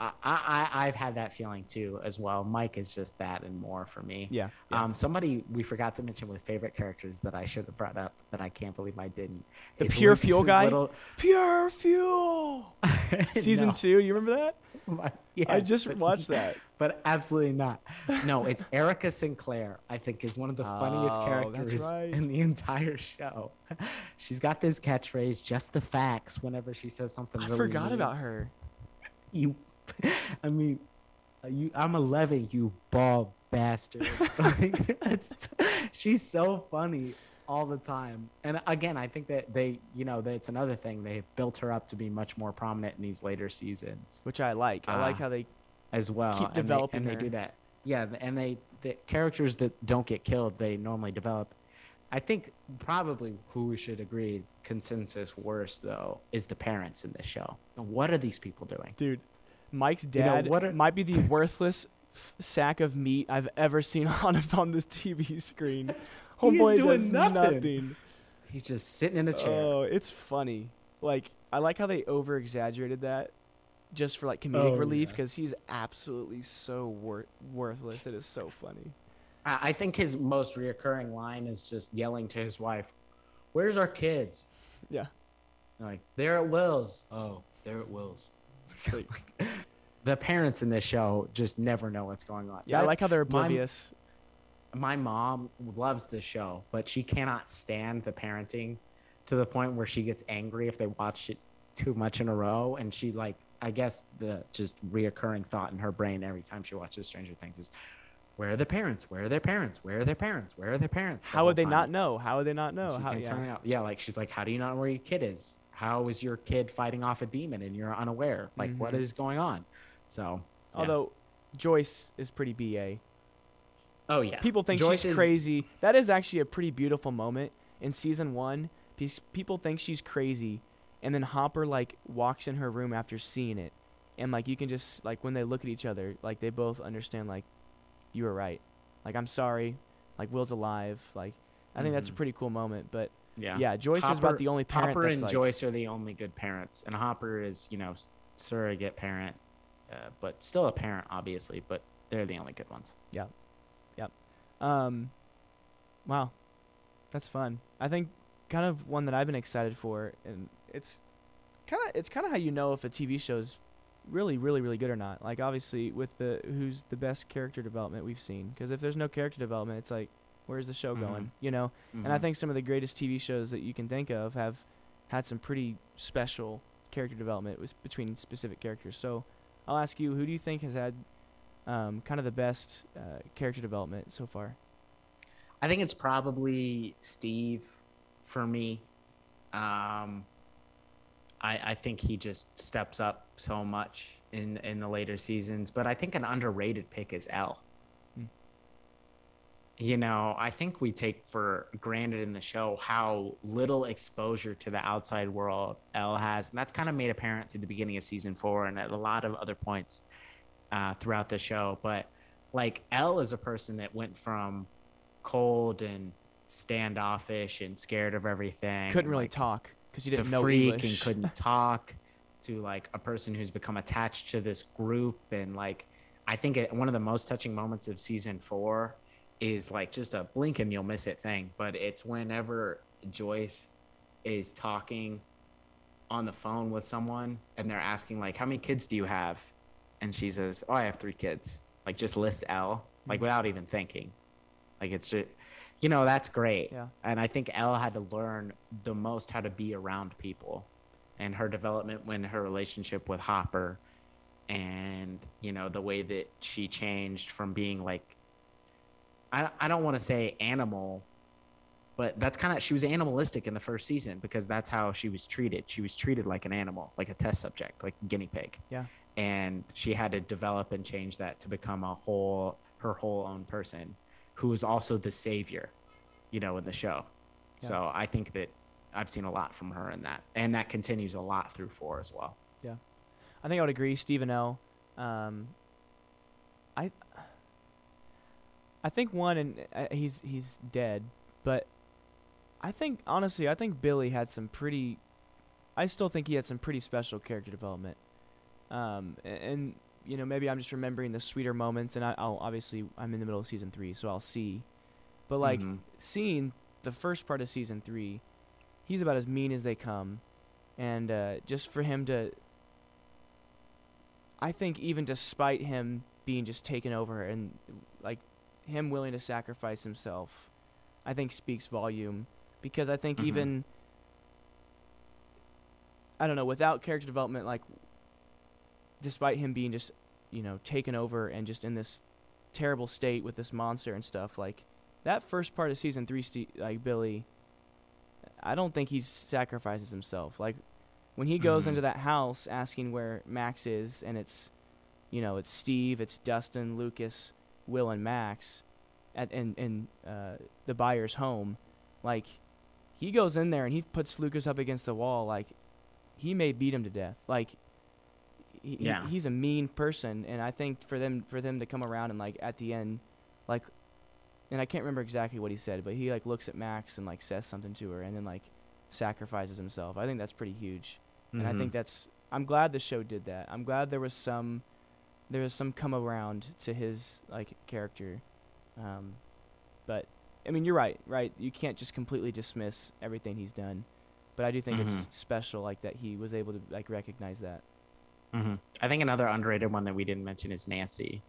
[SPEAKER 1] I, I I've had that feeling too as well. Mike is just that and more for me.
[SPEAKER 2] Yeah. yeah.
[SPEAKER 1] Um, somebody we forgot to mention with favorite characters that I should have brought up that I can't believe I didn't.
[SPEAKER 2] The Pure Fuel guy?
[SPEAKER 1] little-
[SPEAKER 2] Pure Fuel. Season
[SPEAKER 1] No,
[SPEAKER 2] two, you remember that? I
[SPEAKER 1] yes,
[SPEAKER 2] just
[SPEAKER 1] but-
[SPEAKER 2] watched that.
[SPEAKER 1] but absolutely not. No, it's Erica Sinclair. I think is one of the funniest
[SPEAKER 2] Oh,
[SPEAKER 1] characters
[SPEAKER 2] right.
[SPEAKER 1] in the entire show. She's got this catchphrase, "Just the facts." Whenever she says something,
[SPEAKER 2] I
[SPEAKER 1] really
[SPEAKER 2] forgot
[SPEAKER 1] mean.
[SPEAKER 2] about her.
[SPEAKER 1] you. I mean, uh, you. I'm 11. You bald bastard. like, she's so funny all the time. And again, I think that they, you know, that it's another thing. They built her up to be much more prominent in these later seasons
[SPEAKER 2] which I like. I like
[SPEAKER 1] Ah.
[SPEAKER 2] how they
[SPEAKER 1] as well.
[SPEAKER 2] Keep
[SPEAKER 1] and they-
[SPEAKER 2] developing
[SPEAKER 1] and they, do that. Yeah, and they the characters that don't get killed, they normally develop. I think probably who we should agree consensus worst though is the parents in this show. What are these people doing?
[SPEAKER 2] dude. Mike's
[SPEAKER 1] know,
[SPEAKER 2] dad
[SPEAKER 1] what are-
[SPEAKER 2] might be the worthless f- sack of meat I've ever seen on on this TV screen.
[SPEAKER 1] He is
[SPEAKER 2] Homeboy
[SPEAKER 1] doing
[SPEAKER 2] does
[SPEAKER 1] nothing.
[SPEAKER 2] nothing.
[SPEAKER 1] He's just sitting in a chair.
[SPEAKER 2] Oh, it's funny. Like I like how they over exaggerated that, just for like comedic
[SPEAKER 1] Oh,
[SPEAKER 2] relief,
[SPEAKER 1] yeah.
[SPEAKER 2] because he's absolutely so wor- worthless. It is so funny.
[SPEAKER 1] I, I think his most reoccurring line is just yelling to his wife, "Where's our kids?"
[SPEAKER 2] Yeah.
[SPEAKER 1] Like they're at Will's. Oh, they're at Will's. the parents in this show just never know what's going on.
[SPEAKER 2] Yeah, I like how they're
[SPEAKER 1] my-
[SPEAKER 2] oblivious.
[SPEAKER 1] my mom loves this show, but she cannot stand the parenting to the point where she gets angry if they watch it too much in a row. And she like, I guess the just reoccurring thought in her brain every time she watches Stranger Things is, "Where are their parents? Where are their parents? Where are their parents? Where are their parents?" the
[SPEAKER 2] How would they
[SPEAKER 1] time.
[SPEAKER 2] not know? How would they not know?
[SPEAKER 1] she
[SPEAKER 2] How? Yeah.
[SPEAKER 1] out. Yeah, like she's like, "How do you not know where your kid is? How is your kid fighting off a demon and you're unaware? Like, what
[SPEAKER 2] Mhm.
[SPEAKER 1] is going on?" So, yeah.
[SPEAKER 2] Although Joyce is pretty ba.
[SPEAKER 1] oh yeah,
[SPEAKER 2] People think
[SPEAKER 1] Joyce
[SPEAKER 2] she's
[SPEAKER 1] is-
[SPEAKER 2] crazy. That is actually a pretty beautiful moment in season one. People think she's crazy, and then Hopper like walks in her room after seeing it, and like you can just like when they look at each other, like they both understand like you were right. Like I'm sorry. Like Will's alive. Like I think that's a
[SPEAKER 1] Mhm.
[SPEAKER 2] pretty cool moment. But
[SPEAKER 1] Yeah.
[SPEAKER 2] yeah, Joyce is about the only parent
[SPEAKER 1] Hopper
[SPEAKER 2] that's
[SPEAKER 1] and
[SPEAKER 2] like
[SPEAKER 1] Joyce are the only good parents, and Hopper is, you know, surrogate parent, uh, but still a parent, obviously. But they're the only good ones. Yeah. Yep.
[SPEAKER 2] Um, wow, that's fun. I think kind of one that I've been excited for, and it's kind of it's kind of how you know if a TV show's really, really, really good or not. Like obviously with the who's the best character development we've seen, because if there's no character development, it's like where's the show
[SPEAKER 1] Mhm.
[SPEAKER 2] going? You know. And I
[SPEAKER 1] Mhm.
[SPEAKER 2] think some of the greatest TV shows that you can think of have had some pretty special character development with, between specific characters. So I'll ask you, who do you think has had um, kind of the best uh, character development so far?
[SPEAKER 1] I think it's probably Steve for me. Um, I I think he just steps up so much in in the later seasons, but I think an underrated pick is
[SPEAKER 2] El.
[SPEAKER 1] You know, I think we take for granted in the show how little exposure to the outside world El has, and that's kind of made apparent through the beginning of season four and at a lot of other points uh, throughout the show. But like El is a person that went from cold and standoffish and scared of everything.
[SPEAKER 2] Couldn't really
[SPEAKER 1] like,
[SPEAKER 2] talk because you didn't know
[SPEAKER 1] freak
[SPEAKER 2] English.
[SPEAKER 1] and couldn't talk to like a person who's become attached to this group and like I think it, one of the most touching moments of season four is like just a blink and you'll miss it thing, but it's whenever Joyce is talking on the phone with someone and they're asking like how many kids do you have and she says oh i have three kids like just lists El like
[SPEAKER 2] Mhm.
[SPEAKER 1] without even thinking. Like it's just, you know, that's great.
[SPEAKER 2] Yeah.
[SPEAKER 1] And I think El had to learn the most how to be around people, and her development when her relationship with Hopper, and you know the way that she changed from being like, I I don't want to say animal, but that's kind of she was animalistic in the first season because that's how she was treated. She was treated like an animal, like a test subject, like a guinea pig.
[SPEAKER 2] Yeah.
[SPEAKER 1] And she had to develop and change that to become a whole her whole own person who was also the savior, you know, in the show.
[SPEAKER 2] Yeah.
[SPEAKER 1] So I think that I've seen a lot from her in that, and that continues a lot through four as well.
[SPEAKER 2] Yeah, I think I would agree, Stephen L. Um, I I think one, and uh, he's he's dead, but I think honestly, I think Billy had some pretty. I still think he had some pretty special character development, um, and, you know maybe I'm just remembering the sweeter moments, and I, I'll obviously I'm in the middle of season three, so I'll see, but like
[SPEAKER 1] Mhm.
[SPEAKER 2] seeing the first part of season three, he's about as mean as they come, and uh, just for him to, I think even despite him being just taken over and like him willing to sacrifice himself, I think speaks volume because I think
[SPEAKER 1] Mhm.
[SPEAKER 2] even I don't know without character development like despite him being just you know taken over and just in this terrible state with this monster and stuff like that first part of season three, like Billy, I don't think he sacrifices himself. Like when he goes
[SPEAKER 1] Mhm.
[SPEAKER 2] into that house asking where Max is, and it's, you know, it's Steve, it's Dustin, Lucas, Will, and Max, at in in uh, the Byers' home. Like he goes in there and he puts Lucas up against the wall. Like he may beat him to death. Like he,
[SPEAKER 1] Yeah.
[SPEAKER 2] he's a mean person, and I think for them for them to come around and like at the end, like and I can't remember exactly what he said, but he like looks at Max and like says something to her, and then like sacrifices himself. I think that's pretty huge, and I think
[SPEAKER 1] Mhm.
[SPEAKER 2] that's. I'm glad the show did that. I'm glad there was some, there was some come around to his like character, um, but I mean you're right, right? You can't just completely dismiss everything he's done, but I do think it's
[SPEAKER 1] Mhm.
[SPEAKER 2] special like that he was able to like recognize that.
[SPEAKER 1] hmm I think another underrated one that we didn't mention is Nancy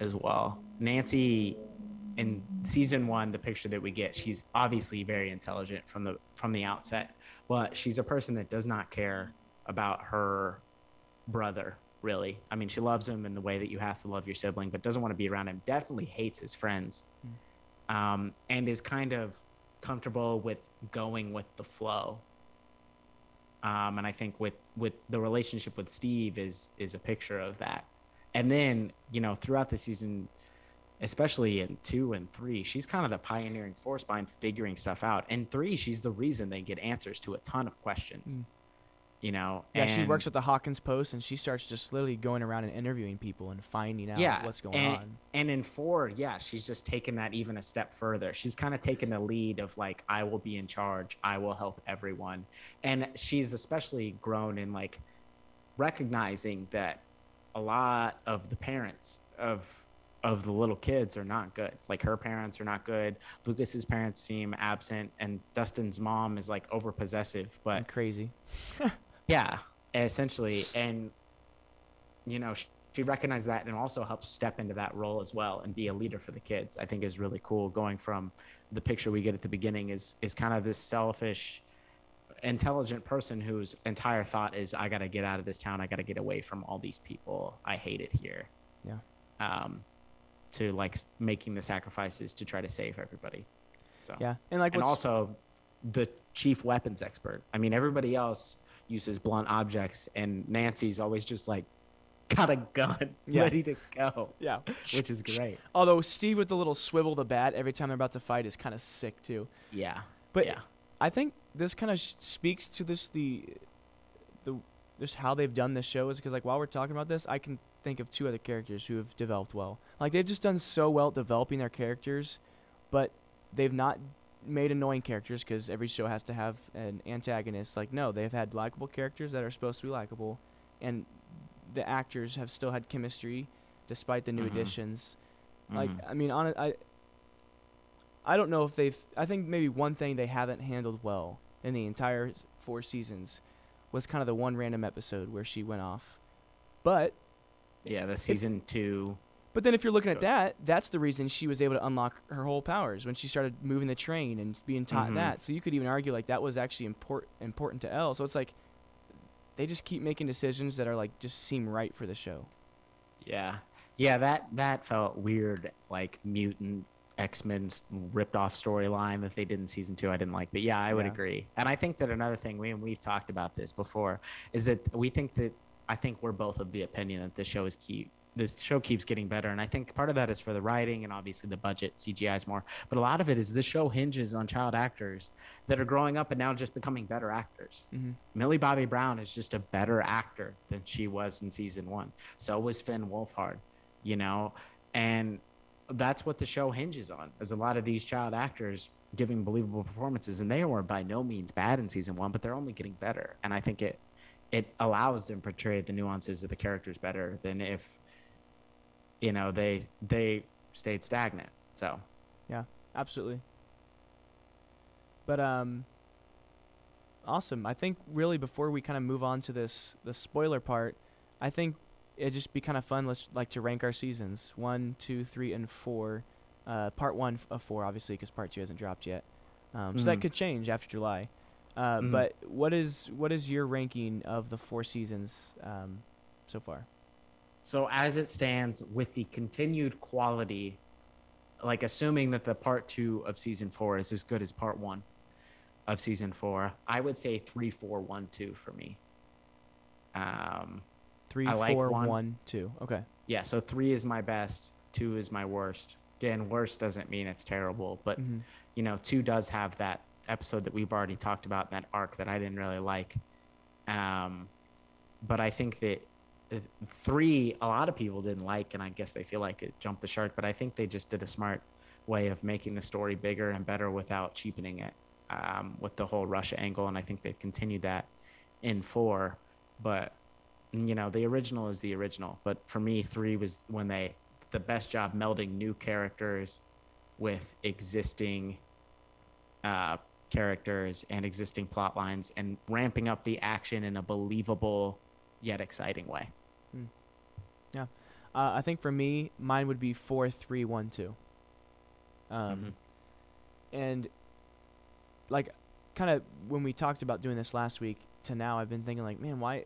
[SPEAKER 1] as well. Nancy in season one, the picture that we get, she's obviously very intelligent from the from the outset, but she's a person that does not care about her brother really. I mean, she loves him in the way that you have to love your sibling, but doesn't want to be around him. Definitely hates his friends, um, and is kind of comfortable with going with the flow. Um, and I think with with the relationship with Steve is is a picture of that. And then you know throughout the season, especially in two and three, she's kind of the pioneering force behind figuring stuff out. And three, she's the reason they get answers to a ton of questions.
[SPEAKER 2] Mm.
[SPEAKER 1] You know,
[SPEAKER 2] Yeah, she works with the Hawkins Post, and she starts just literally going around and interviewing people and finding out
[SPEAKER 1] Yeah,
[SPEAKER 2] what's going
[SPEAKER 1] and-
[SPEAKER 2] on.
[SPEAKER 1] And in four, yeah, she's just taken that even a step further. She's kind of taken the lead of like, I will be in charge. I will help everyone. And she's especially grown in like recognizing that a lot of the parents of of the little kids are not good. Like her parents are not good. Lucas's parents seem absent, and Dustin's mom is like over possessive. But
[SPEAKER 2] and crazy.
[SPEAKER 1] yeah, essentially, and you know, she, she recognized that and also helps step into that role as well and be a leader for the kids. I think is really cool. Going from the picture we get at the beginning is is kind of this selfish, intelligent person whose entire thought is, "I got to get out of this town. I got to get away from all these people. I hate it here."
[SPEAKER 2] Yeah.
[SPEAKER 1] Um, to like making the sacrifices to try to save everybody. So
[SPEAKER 2] Yeah, and like
[SPEAKER 1] and also the chief weapons expert. I mean, everybody else uses blunt objects, and Nancy's always just like got a gun
[SPEAKER 2] Yeah.
[SPEAKER 1] ready to go,
[SPEAKER 2] yeah.
[SPEAKER 1] which is great.
[SPEAKER 2] Although Steve with the little swivel the bat every time they're about to fight is kind of sick too.
[SPEAKER 1] Yeah,
[SPEAKER 2] But
[SPEAKER 1] yeah,
[SPEAKER 2] I think this kind of sh- speaks to this the the just how they've done this show is because like while we're talking about this, I can think of two other characters who have developed well. Like they've just done so well developing their characters, but they've not made annoying characters because every show has to have an antagonist. Like no, they've had likable characters that are supposed to be likable, and the actors have still had chemistry despite the new
[SPEAKER 1] Mhm.
[SPEAKER 2] additions. Like
[SPEAKER 1] Mhm.
[SPEAKER 2] I mean, on I. I don't know if they've. I think maybe one thing they haven't handled well in the entire four seasons was kind of the one random episode where she went off. But
[SPEAKER 1] yeah. The season two,
[SPEAKER 2] But then if you're looking at that, that's the reason she was able to unlock her whole powers when she started moving the train and being taught
[SPEAKER 1] Mhm.
[SPEAKER 2] that. So you could even argue like that was actually import- important to El. So it's like they just keep making decisions that are like just seem right for the show.
[SPEAKER 1] Yeah, yeah. That that felt weird, like mutant X Men's ripped off storyline that they did in season two. I didn't like, but yeah, I would
[SPEAKER 2] Yeah.
[SPEAKER 1] agree. And I think that another thing we and we've talked about this before is that we think that I think we're both of the opinion that this show is keep this show keeps getting better, and I think part of that is for the writing and obviously the budget. CGI is more, but a lot of it is this show hinges on child actors that are growing up and now just becoming better actors.
[SPEAKER 2] Mm-hmm.
[SPEAKER 1] Millie Bobby Brown is just a better actor than she was in season one. So was Finn Wolfhard, you know, and that's what the show hinges on. Is a lot of these child actors giving believable performances, and they were by no means bad in season one, but they're only getting better. And I think it it allows them to portray the nuances of the characters better than if you know they they stayed stagnant. So yeah,
[SPEAKER 2] Absolutely. But um awesome. I think really before we kind of move on to this the spoiler part, I think it'd just be kind of fun let's like to rank our seasons. One, two, three, and four. Uh, part one f- of four, obviously, because part two hasn't dropped yet. Um, So that
[SPEAKER 1] Mhm.
[SPEAKER 2] could change after July. Uh,
[SPEAKER 1] Mhm.
[SPEAKER 2] But what is what is your ranking of the four seasons um, so far?
[SPEAKER 1] So as it stands, with the continued quality, like assuming that the part two of season four is as good as part one of season four, I would say three, four, one, two for me. Um,
[SPEAKER 2] Three,
[SPEAKER 1] I like
[SPEAKER 2] four,
[SPEAKER 1] one.
[SPEAKER 2] one, two. Okay.
[SPEAKER 1] yeah, so three is my best, two is my worst. Again, worst doesn't mean it's terrible, but
[SPEAKER 2] Mhm.
[SPEAKER 1] you know, two does have that episode that we've already talked about, that arc that I didn't really like. Um, but I think that three, a lot of people didn't like, and I guess they feel like it jumped the shark. But I think they just did a smart way of making the story bigger and better without cheapening it um, with the whole Russia angle, and I think they've continued that in four. But you know, the original is the original. But for me, three was when they the best job melding new characters with existing uh, characters and existing plot lines and ramping up the action in a believable yet exciting way. Yeah.
[SPEAKER 2] Uh, I think for me, mine would be four, three, one, two. Um,
[SPEAKER 1] Mhm.
[SPEAKER 2] and like, kind of when we talked about doing this last week to now, I've been thinking like, man, why,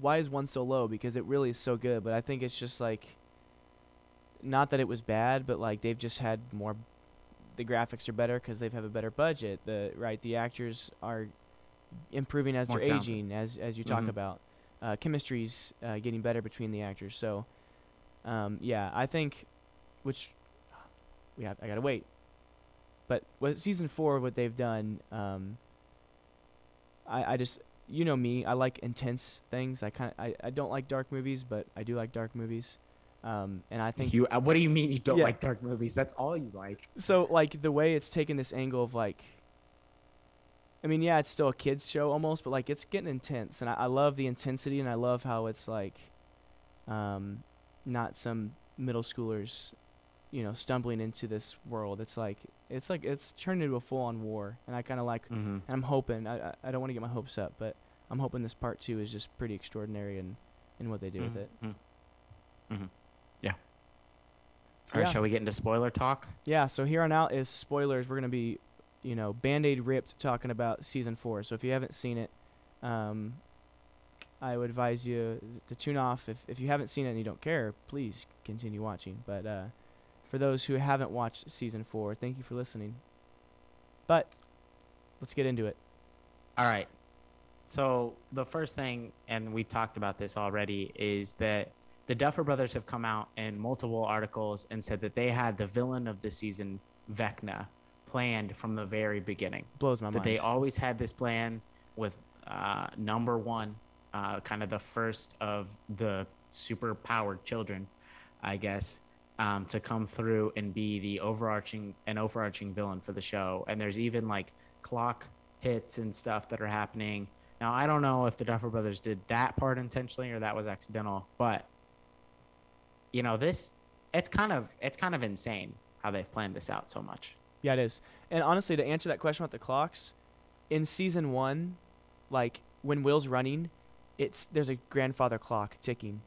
[SPEAKER 2] why is one so low? Because it really is so good. But I think it's just like, not that it was bad, but like they've just had more. The graphics are better because they've have a better budget. The right, the actors are improving as
[SPEAKER 1] More
[SPEAKER 2] they're
[SPEAKER 1] talented.
[SPEAKER 2] aging, as as you talk
[SPEAKER 1] Mhm.
[SPEAKER 2] about. Uh, chemistry's uh, getting better between the actors. So, um, yeah, I think, which we have, I gotta wait. But with season four, what they've done, um, I I just you know me, I like intense things. I kind of I, I don't like dark movies, but I do like dark movies. Um, and I think
[SPEAKER 1] You, uh, what do you mean you don't
[SPEAKER 2] Yeah.
[SPEAKER 1] like dark movies? That's all you like.
[SPEAKER 2] so like the way it's taken this angle of like I mean, yeah, it's still a kids show almost, but like it's getting intense and I, I love the intensity and I love how it's like um not some middle schoolers, you know, stumbling into this world. It's like it's like it's turned into a full on war and I kinda like
[SPEAKER 1] Mm-hmm.
[SPEAKER 2] and I'm hoping I I, I don't want to get my hopes up, but I'm hoping this part two is just pretty extraordinary in, in what they do with it.
[SPEAKER 1] Mm-hmm. Yeah.
[SPEAKER 2] So
[SPEAKER 1] All right,
[SPEAKER 2] yeah.
[SPEAKER 1] shall we get into spoiler talk?
[SPEAKER 2] Yeah, so here on out is spoilers. We're gonna be, you know, band-aid ripped talking about season four. So if you haven't seen it, um, I would advise you to tune off. If if you haven't seen it and you don't care, please continue watching. But uh, for those who haven't watched season four, thank you for listening. But let's get into it.
[SPEAKER 1] All right. So the first thing, and we talked about this already, is that the Duffer Brothers have come out in multiple articles and said that they had the villain of the season, Vecna, planned from the very beginning.
[SPEAKER 2] Blows my
[SPEAKER 1] that
[SPEAKER 2] mind.
[SPEAKER 1] they always had this plan with uh, number one, uh, kind of the first of the super powered children, I guess, um, to come through and be the overarching an overarching villain for the show. And there's even like clock hits and stuff that are happening. Now I don't know if the Duffer Brothers did that part intentionally or that was accidental, but you know this it's kind of it's kind of insane how they've planned this out so much.
[SPEAKER 2] Yeah, it is. And honestly, to answer that question about the clocks, in season one, like when Will's running, it's there's a grandfather clock ticking.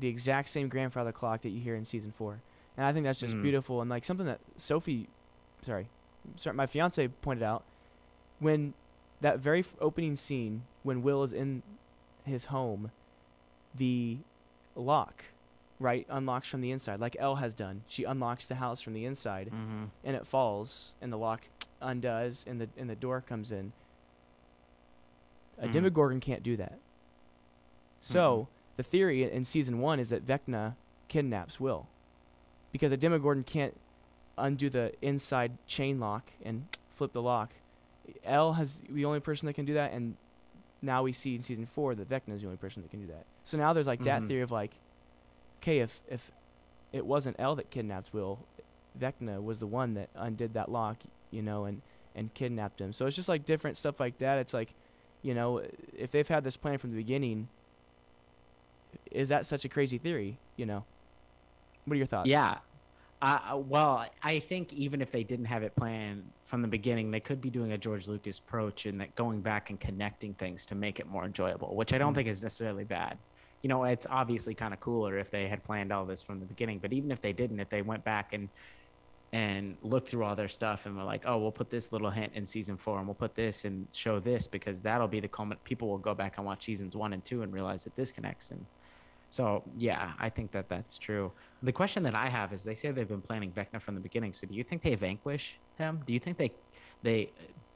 [SPEAKER 2] the exact same grandfather clock that you hear in season four, and I think that's just
[SPEAKER 1] Mm.
[SPEAKER 2] beautiful and like something that Sophie, sorry, sorry, my fiance pointed out when that very f- opening scene when Will is in his home, the lock, right, unlocks from the inside, like El has done. She unlocks the house from the inside,
[SPEAKER 1] Mm-hmm.
[SPEAKER 2] and it falls, and the lock undoes, and the and the door comes in. A
[SPEAKER 1] Mhm.
[SPEAKER 2] Demogorgon can't do that. So the theory in season one is that Vecna kidnaps Will, because a Demogorgon can't undo the inside chain lock and flip the lock. El has the only person that can do that, and now we see in season four that Vecna is the only person that can do that. So now there's like that
[SPEAKER 1] Mhm.
[SPEAKER 2] theory of like, okay, if if it wasn't El that kidnapped Will, Vecna was the one that undid that lock, you know, and and kidnapped him. So it's just like different stuff like that. It's like, you know, if they've had this plan from the beginning, is that such a crazy theory? You know, what are your thoughts?
[SPEAKER 1] Yeah. Uh, well, I think even if they didn't have it planned from the beginning, they could be doing a George Lucas approach and that going back and connecting things to make it more enjoyable, which I don't
[SPEAKER 2] Mm.
[SPEAKER 1] think is necessarily bad. You know, it's obviously kind of cooler if they had planned all this from the beginning, but even if they didn't, if they went back and and looked through all their stuff and were like, oh, we'll put this little hint in season four and we'll put this and show this because that'll be the comment. People will go back and watch seasons one and two and realize that this connects. And so, yeah, I think that that's true. The question that I have is they say they've been planning Vecna from the beginning. So do you think they vanquish him? Do you think they they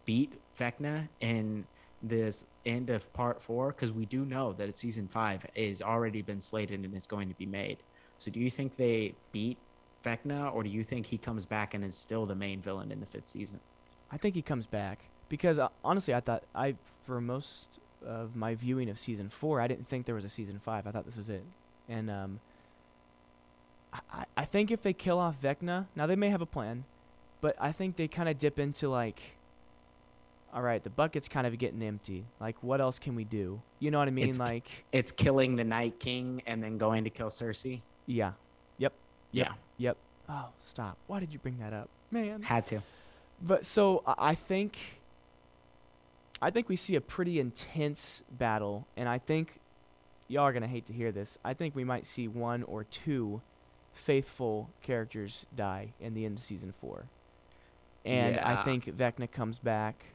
[SPEAKER 1] beat Vecna in this end of part four? Because we do know that season five is already been slated and is going to be made. So do you think they beat Vecna, or do you think he comes back and is still the main villain in the fifth season?
[SPEAKER 2] I think he comes back because uh, honestly, I thought I for most of my viewing of season four, I didn't think there was a season five. I thought this was it, and um, I I think if they kill off Vecna, now they may have a plan, but I think they kind of dip into like, all right, the bucket's kind of getting empty. Like, what else can we do? You know what I mean?
[SPEAKER 1] It's-
[SPEAKER 2] like,
[SPEAKER 1] It's killing the Night King and then going to kill Cersei.
[SPEAKER 2] yeah, Yep.
[SPEAKER 1] Yeah,
[SPEAKER 2] yep. Oh, stop! Why did you bring that up, man?
[SPEAKER 1] had to.
[SPEAKER 2] But so I think I think we see a pretty intense battle and I think y'all are going to hate to hear this. I think we might see one or two faithful characters die in the end of season 4. And I think Vecna comes back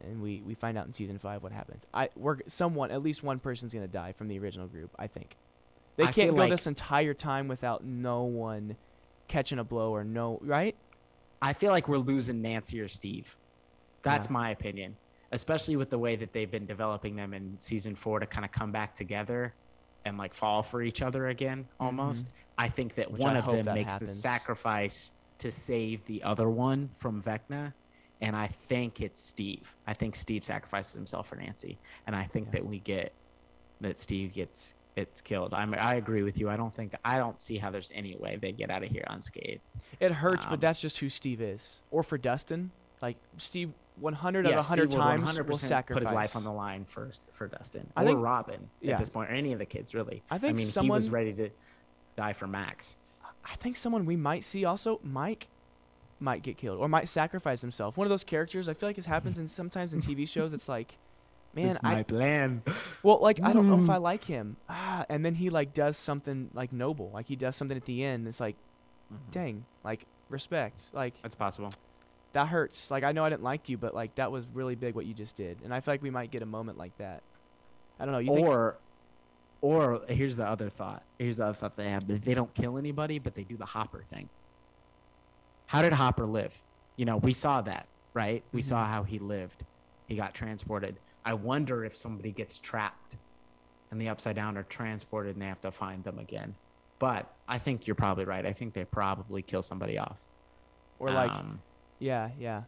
[SPEAKER 2] and we, we find out in season 5 what happens. I we're someone at least one person's going to die from the original group, I think. They
[SPEAKER 1] I
[SPEAKER 2] can't go
[SPEAKER 1] like-
[SPEAKER 2] this entire time without no one catching a blow or no, right?
[SPEAKER 1] I feel like we're losing Nancy or Steve. That's
[SPEAKER 2] Yeah.
[SPEAKER 1] my opinion, especially with the way that they've been developing them in season four to kind of come back together and like fall for each other again almost. I think that
[SPEAKER 2] Mm-hmm. Which
[SPEAKER 1] one
[SPEAKER 2] I
[SPEAKER 1] of them makes the sacrifice to save the other one from Vecna. And I think it's Steve. I think Steve sacrifices himself for Nancy. And I think
[SPEAKER 2] Yeah.
[SPEAKER 1] that we get that Steve gets it's killed. I'm, I agree with you. I don't think I don't see how there's any way they get out of here unscathed.
[SPEAKER 2] It hurts,
[SPEAKER 1] Um,
[SPEAKER 2] but that's just who Steve is. Or for Dustin, like Steve, 100 out of 100
[SPEAKER 1] Steve will
[SPEAKER 2] times
[SPEAKER 1] 100%
[SPEAKER 2] will sacrifice.
[SPEAKER 1] put his life on the line for for Dustin
[SPEAKER 2] I
[SPEAKER 1] or
[SPEAKER 2] think-
[SPEAKER 1] Robin
[SPEAKER 2] yeah.
[SPEAKER 1] at this point, or any of the kids really.
[SPEAKER 2] I think
[SPEAKER 1] mean, he was ready to die for Max.
[SPEAKER 2] I think someone we might see also, Mike, might get killed or might sacrifice himself. One of those characters. I feel like this happens in sometimes in TV shows. It's like, man,
[SPEAKER 1] it's
[SPEAKER 2] I
[SPEAKER 1] my plan.
[SPEAKER 2] well, like I don't know if. I like him. Ah, and then he like does something like noble. Like he does something at the end. It's like,
[SPEAKER 1] Mhm.
[SPEAKER 2] dang, like respect. Like
[SPEAKER 1] That's possible.
[SPEAKER 2] that hurts. Like I know I didn't like you, but like that was really big what you just did. And I feel like we might get a moment like that. I don't know. You think?
[SPEAKER 1] or, or here's the other thought. Here's the other thought they have. They don't kill anybody, but they do the Hopper thing. How did Hopper live? You know, we saw that, right? We saw
[SPEAKER 2] Mhm.
[SPEAKER 1] how he lived. He got transported. I wonder if somebody gets trapped and the upside down are transported and they have to find them again. But I think you're probably right. I think they probably kill somebody off.
[SPEAKER 2] Or like,
[SPEAKER 1] Um,
[SPEAKER 2] yeah, yeah.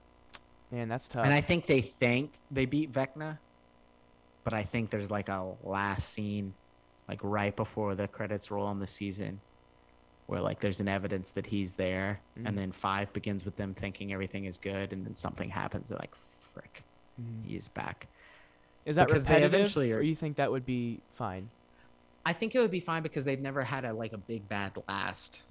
[SPEAKER 2] Man, that's tough.
[SPEAKER 1] and I think they think they beat Vecna, but I think there's like a last scene, like right before the credits roll on the season, where like there's an evidence that he's there,
[SPEAKER 2] Mhm.
[SPEAKER 1] and then five begins with them thinking everything is good, and then something happens. They're like, "Frick, he is back."
[SPEAKER 2] Is that
[SPEAKER 1] because
[SPEAKER 2] repetitive,
[SPEAKER 1] eventually are-
[SPEAKER 2] or you think that would be fine?
[SPEAKER 1] I think it would be fine because they've never had a like a big bad last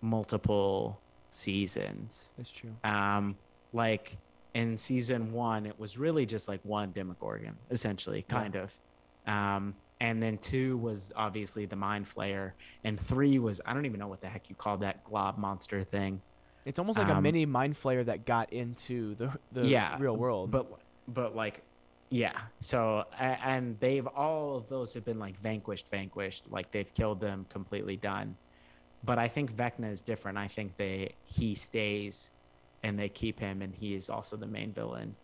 [SPEAKER 1] multiple seasons.
[SPEAKER 2] That's true.
[SPEAKER 1] Um, like in season one, it was really just like one Demogorgon, essentially,
[SPEAKER 2] Yeah.
[SPEAKER 1] kind of. Um, and then two was obviously the mind flayer, and three was I don't even know what the heck you call that glob monster thing.
[SPEAKER 2] It's almost like a
[SPEAKER 1] Um,
[SPEAKER 2] mini mind flayer that got into the the
[SPEAKER 1] yeah,
[SPEAKER 2] real world.
[SPEAKER 1] But but like yeah. So and they've all of those have been like vanquished, vanquished. Like they've killed them, completely done. But I think Vecna is different. I think they he stays, and they keep him, and he is also the main villain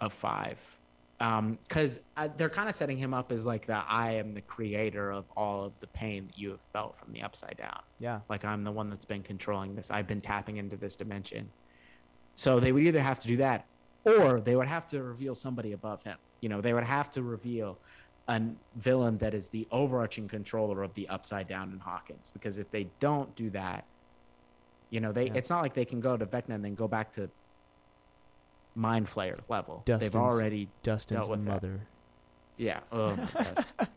[SPEAKER 1] of five. Because uh, they're kind of setting him up as like the I am the creator of all of the pain that you have felt from the upside down
[SPEAKER 2] yeah,
[SPEAKER 1] like I'm the one that's been controlling this. I've been tapping into this dimension. So they would either have to do that or they would have to reveal somebody above him. You know, they would have to reveal a villain that is the overarching controller of the upside down in Hawkins because if they don't do that, you know, they
[SPEAKER 2] Yeah.
[SPEAKER 1] it's not like they can go to Vecna and then go back to Mind Flayer level. They've already
[SPEAKER 2] Dustin's
[SPEAKER 1] dealt with that.
[SPEAKER 2] mother.
[SPEAKER 1] yeah. Oh my god.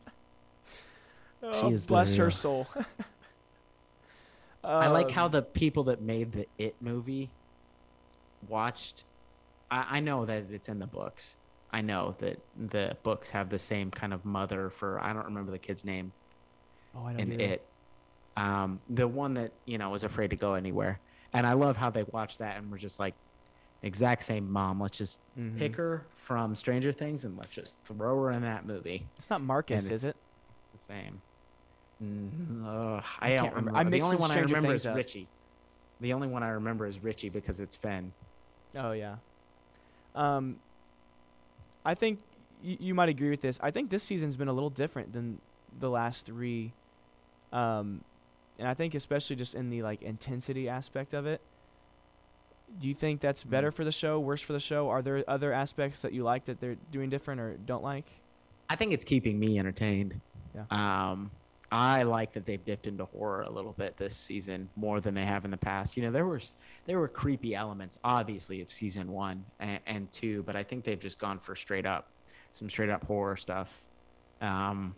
[SPEAKER 2] Oh,
[SPEAKER 1] is
[SPEAKER 2] bless her
[SPEAKER 1] real-
[SPEAKER 2] soul.
[SPEAKER 1] I like how
[SPEAKER 2] Um,
[SPEAKER 1] the people that made the It movie watched. I, I know that it's in the books. I know that the books have the same kind of mother for I don't remember the kid's name
[SPEAKER 2] Oh, I don't
[SPEAKER 1] in
[SPEAKER 2] either.
[SPEAKER 1] It. Um, the one that you know was afraid to go anywhere, and I love how they watched that and were just like, exact same mom. Let's just
[SPEAKER 2] Mhm.
[SPEAKER 1] pick her from Stranger Things and let's just throw her in that movie.
[SPEAKER 2] It's not Marcus,
[SPEAKER 1] and
[SPEAKER 2] is it?
[SPEAKER 1] The same. Mm, ugh,
[SPEAKER 2] I
[SPEAKER 1] I,
[SPEAKER 2] can't
[SPEAKER 1] don't
[SPEAKER 2] remember.
[SPEAKER 1] remember.
[SPEAKER 2] I'm
[SPEAKER 1] the only
[SPEAKER 2] mixing
[SPEAKER 1] one I remember
[SPEAKER 2] Things
[SPEAKER 1] is
[SPEAKER 2] up.
[SPEAKER 1] Richie. The only one I remember is Richie because it's Finn.
[SPEAKER 2] Oh yeah. Um, I think y- you might agree with this. I think this season's been a little different than the last three. Um, and I think especially just in the like intensity aspect of it. Do you think that's better
[SPEAKER 1] Mm.
[SPEAKER 2] for the show, worse for the show? Are there other aspects that you like that they're doing different or don't like?
[SPEAKER 1] I think it's keeping me entertained.
[SPEAKER 2] Yeah.
[SPEAKER 1] Um, I like that they've dipped into horror a little bit this season more than they have in the past. You know, there was there were creepy elements, obviously, of season one and, and two, but I think they've just gone for straight up, some straight up horror stuff. Um,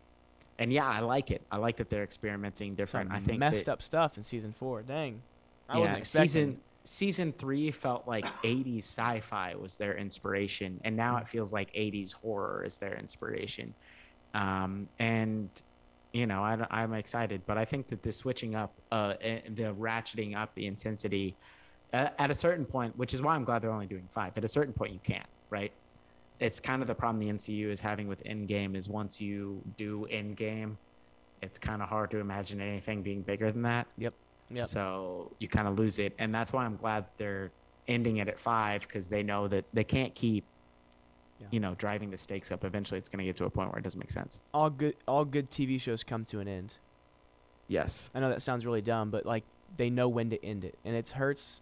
[SPEAKER 1] and yeah, I like it. I like that they're experimenting different.
[SPEAKER 2] Some
[SPEAKER 1] I think
[SPEAKER 2] messed
[SPEAKER 1] that,
[SPEAKER 2] up stuff in season four. Dang, I
[SPEAKER 1] yeah,
[SPEAKER 2] wasn't expecting.
[SPEAKER 1] season season three felt like 80s sci-fi was their inspiration and now it feels like 80s horror is their inspiration. Um, and you know I, am excited but i think that the switching up uh, the ratcheting up the intensity uh, at a certain point which is why i'm glad they're only doing five at a certain point you can't right? It's kind of the problem the MCU is having with endgame is once you do endgame it's kind of hard to imagine anything being bigger than that.
[SPEAKER 2] Yep.
[SPEAKER 1] So you kind of lose it, and that's why I'm glad they're ending it at five because they know that they can't keep,
[SPEAKER 2] Yeah.
[SPEAKER 1] you know, driving the stakes up. Eventually, it's going to get to a point where it doesn't make sense.
[SPEAKER 2] all good all good TV shows come to an end.
[SPEAKER 1] Yes,
[SPEAKER 2] I know that sounds really dumb, but like they know when to end it, and it hurts.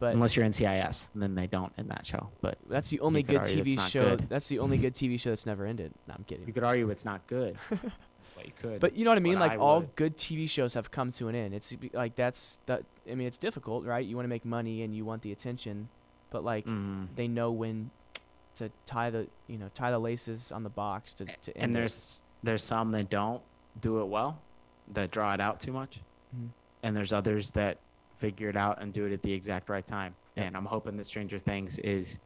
[SPEAKER 2] But
[SPEAKER 1] unless you're NCIS, and then they don't in that show. But
[SPEAKER 2] that's the only good TV show.
[SPEAKER 1] good.
[SPEAKER 2] That's the only good TV show that's never ended. No, I'm kidding.
[SPEAKER 1] you could argue it's not good. but you could.
[SPEAKER 2] But you know what I mean? Like
[SPEAKER 1] I
[SPEAKER 2] all
[SPEAKER 1] would.
[SPEAKER 2] good TV shows have come to an end. It's like that's that. I mean, it's difficult, right? You want to make money and you want the attention, but like
[SPEAKER 1] Mhm.
[SPEAKER 2] they know when to tie the you know tie the laces on the box to to end
[SPEAKER 1] and
[SPEAKER 2] it.
[SPEAKER 1] there's there's some that don't do it well, that draw it out too much,
[SPEAKER 2] Mhm.
[SPEAKER 1] and there's others that figure it out and do it at the exact right time.
[SPEAKER 2] Yep.
[SPEAKER 1] And I'm hoping that Stranger Things is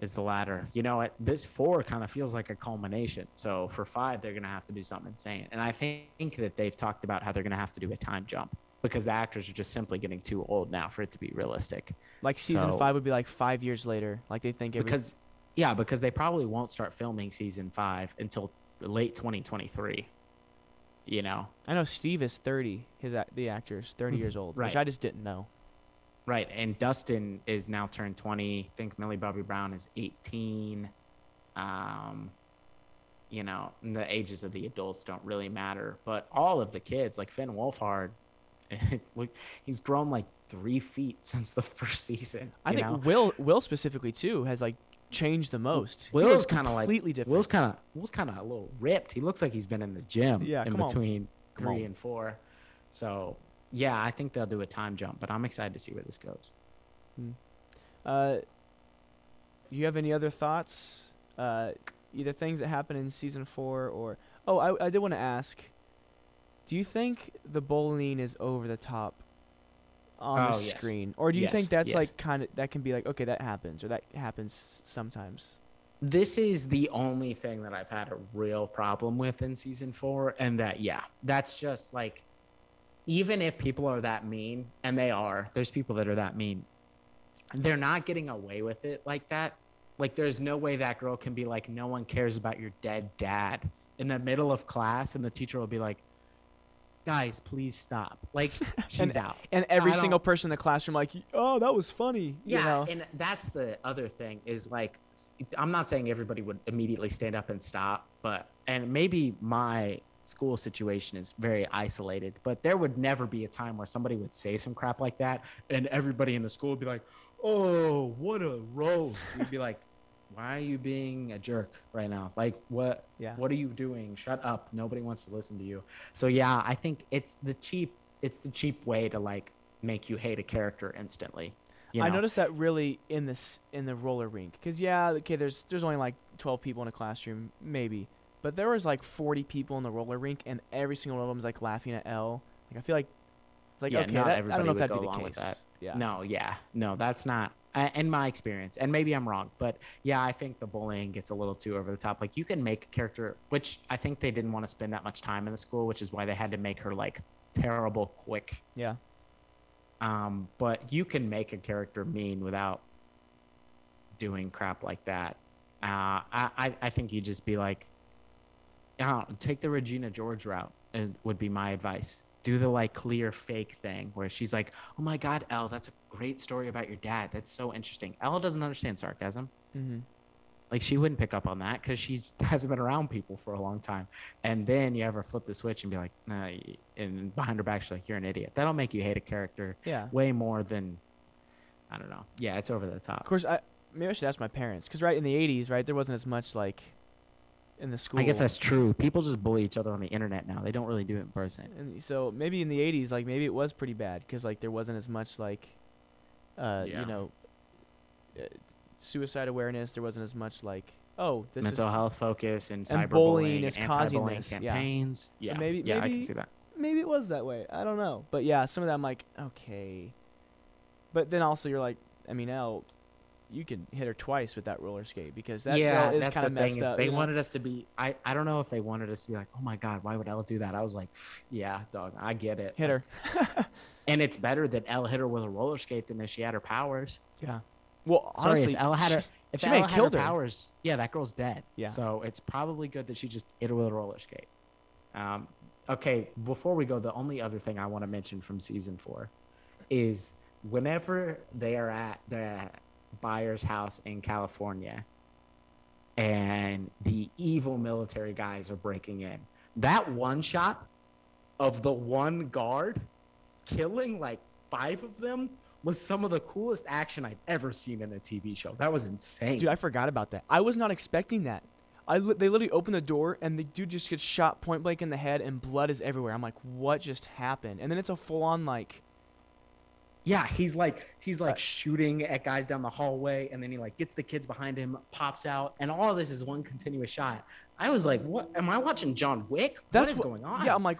[SPEAKER 1] is the latter. You know, what? this four kind of feels like a culmination. So for five, they're gonna have to do something insane. And I think that they've talked about how they're gonna have to do a time jump because the actors are just simply getting too old now for it to be realistic.
[SPEAKER 2] like season
[SPEAKER 1] so-
[SPEAKER 2] five would be like five years later. Like they think every,
[SPEAKER 1] Because yeah, because they probably won't start filming season five until late 2023. You know,
[SPEAKER 2] I know Steve is thirty. His the actor is thirty mm-hmm. years old,
[SPEAKER 1] right.
[SPEAKER 2] which I just didn't know.
[SPEAKER 1] Right? And Dustin is now turned 20. I think Millie Bobby Brown is 18. Um, you know, the ages of the adults don't really matter, but all of the kids, like Finn Wolfhard, he's grown like three feet since the first season.
[SPEAKER 2] I think
[SPEAKER 1] know?
[SPEAKER 2] Will Will specifically too has like changed the most.
[SPEAKER 1] Will's
[SPEAKER 2] looks
[SPEAKER 1] kinda like-
[SPEAKER 2] completely different.
[SPEAKER 1] Will's kind of Will's kind of a little ripped. He looks like he's been in the gym
[SPEAKER 2] Yeah,
[SPEAKER 1] in
[SPEAKER 2] come on.
[SPEAKER 1] between three and four. So yeah, I think they'll do a time jump, but I'm excited to see where this goes.
[SPEAKER 2] Uh, you have any other thoughts? Uh, either things that happen in season four or oh, I I did want to ask. Do you think the bullying is over the top on the
[SPEAKER 1] Oh, yes.
[SPEAKER 2] screen, or do you
[SPEAKER 1] Yes,
[SPEAKER 2] think that's
[SPEAKER 1] yes.
[SPEAKER 2] like kind of that can be like okay that happens or that happens sometimes?
[SPEAKER 1] this is the only thing that I've had a real problem with in season four, and that yeah, that's just like, even if people are that mean, and they are, there's people that are that mean, they're not getting away with it like that. Like, there's no way that girl can be like, no one cares about your dead dad in the middle of class, and the teacher will be like, guys, please stop. Like, she's out.
[SPEAKER 2] And
[SPEAKER 1] I
[SPEAKER 2] every
[SPEAKER 1] don't-
[SPEAKER 2] single person in the classroom like, oh, that was funny.
[SPEAKER 1] Yeah,
[SPEAKER 2] You know?
[SPEAKER 1] and that's the other thing is like I'm not saying everybody would immediately stand up and stop, but and maybe my school situation is very isolated, but there would never be a time where somebody would say some crap like that and everybody in the school would be like, "Oh, what a roast." We'd be like, "Why are you being a jerk right now? Like what
[SPEAKER 2] Yeah.
[SPEAKER 1] what are you doing? Shut up. Nobody wants to listen to you." So yeah, I think it's the cheap it's the cheap way to like make you hate a character instantly. You
[SPEAKER 2] I noticed that really in this in the roller rink because yeah, okay, there's there's only like 12 people in a classroom, maybe, but there was like 40 people in the roller rink, and every single one of them was like laughing at El. Like I feel like it's like
[SPEAKER 1] Yeah,
[SPEAKER 2] okay,
[SPEAKER 1] not
[SPEAKER 2] that, I don't know if that'd be the case.
[SPEAKER 1] that.
[SPEAKER 2] Yeah.
[SPEAKER 1] No, yeah, no, that's not uh, in my experience, and maybe I'm wrong, but yeah, I think the bullying gets a little too over the top. Like you can make a character, which I think they didn't want to spend that much time in the school, which is why they had to make her like terrible quick.
[SPEAKER 2] Yeah.
[SPEAKER 1] Um, but you can make a character mean without doing crap like that. Uh, I, I I think you just be like, take the Regina George route. uh, Would be my advice. Do the like clear fake thing where she's like, "Oh my God, El, that's a great story about your dad. That's so interesting." El doesn't understand sarcasm.
[SPEAKER 2] Mm-hmm.
[SPEAKER 1] Like she wouldn't pick up on that because she hasn't been around people for a long time. And then you ever flip the switch and be like, nah, and behind her back she's like, "You're an idiot." That'll make you hate a character
[SPEAKER 2] Yeah.
[SPEAKER 1] way more than, I don't know. Yeah, it's over the top.
[SPEAKER 2] Of course, I maybe I should ask my parents because right in the 80s, right, there wasn't as much like in the school.
[SPEAKER 1] I guess that's true. People just bully each other on the internet now. They don't really do it in person.
[SPEAKER 2] And so maybe in the 80s, like maybe it was pretty bad because like there wasn't as much like, uh,
[SPEAKER 1] Yeah.
[SPEAKER 2] you know, uh, suicide awareness. There wasn't as much like, oh, this
[SPEAKER 1] Mental
[SPEAKER 2] is
[SPEAKER 1] health focus and,
[SPEAKER 2] and
[SPEAKER 1] cyberbullying
[SPEAKER 2] bullying is
[SPEAKER 1] and
[SPEAKER 2] causing this, yeah.
[SPEAKER 1] campaigns.
[SPEAKER 2] So
[SPEAKER 1] Yeah,
[SPEAKER 2] maybe-
[SPEAKER 1] yeah, I can see that.
[SPEAKER 2] maybe it was that way. I don't know, but yeah, some of that I'm like, okay, but then also you're like, I mean, El, you can hit her twice with that roller skate because that
[SPEAKER 1] yeah,
[SPEAKER 2] is
[SPEAKER 1] that's
[SPEAKER 2] kind of
[SPEAKER 1] thing.
[SPEAKER 2] messed
[SPEAKER 1] Is
[SPEAKER 2] up.
[SPEAKER 1] they
[SPEAKER 2] you know?
[SPEAKER 1] wanted us to be. I I don't know if they wanted us to be like, oh my god, why would El do that? I was like, yeah, dog, I get it.
[SPEAKER 2] hit her.
[SPEAKER 1] And it's better that El hit her with a roller skate than if she had her powers.
[SPEAKER 2] yeah. Well,
[SPEAKER 1] Sorry,
[SPEAKER 2] honestly,
[SPEAKER 1] if El had her, if
[SPEAKER 2] she El
[SPEAKER 1] had
[SPEAKER 2] killed
[SPEAKER 1] her
[SPEAKER 2] her.
[SPEAKER 1] powers, yeah, that girl's dead.
[SPEAKER 2] Yeah.
[SPEAKER 1] So it's probably good that she just hit her with a roller skate. Um, okay, before we go, the only other thing I want to mention from season four is whenever they are at the Byers' house in California and the evil military guys are breaking in, that one shot of the one guard killing like five of them was some of the coolest action I've ever seen in a TV show. That was insane.
[SPEAKER 2] Dude, I forgot about that. I was not expecting that. I li- they literally open the door and the dude just gets shot point blank in the head and blood is everywhere. I'm like, what just happened? And then it's a full on like,
[SPEAKER 1] Yeah, he's like he's like shooting at guys down the hallway, and then he like gets the kids behind him, pops out, and all of this is one continuous shot. I was like, "What? Am I watching John Wick?
[SPEAKER 2] that's
[SPEAKER 1] what is
[SPEAKER 2] what-
[SPEAKER 1] going on?"
[SPEAKER 2] Yeah, I'm like,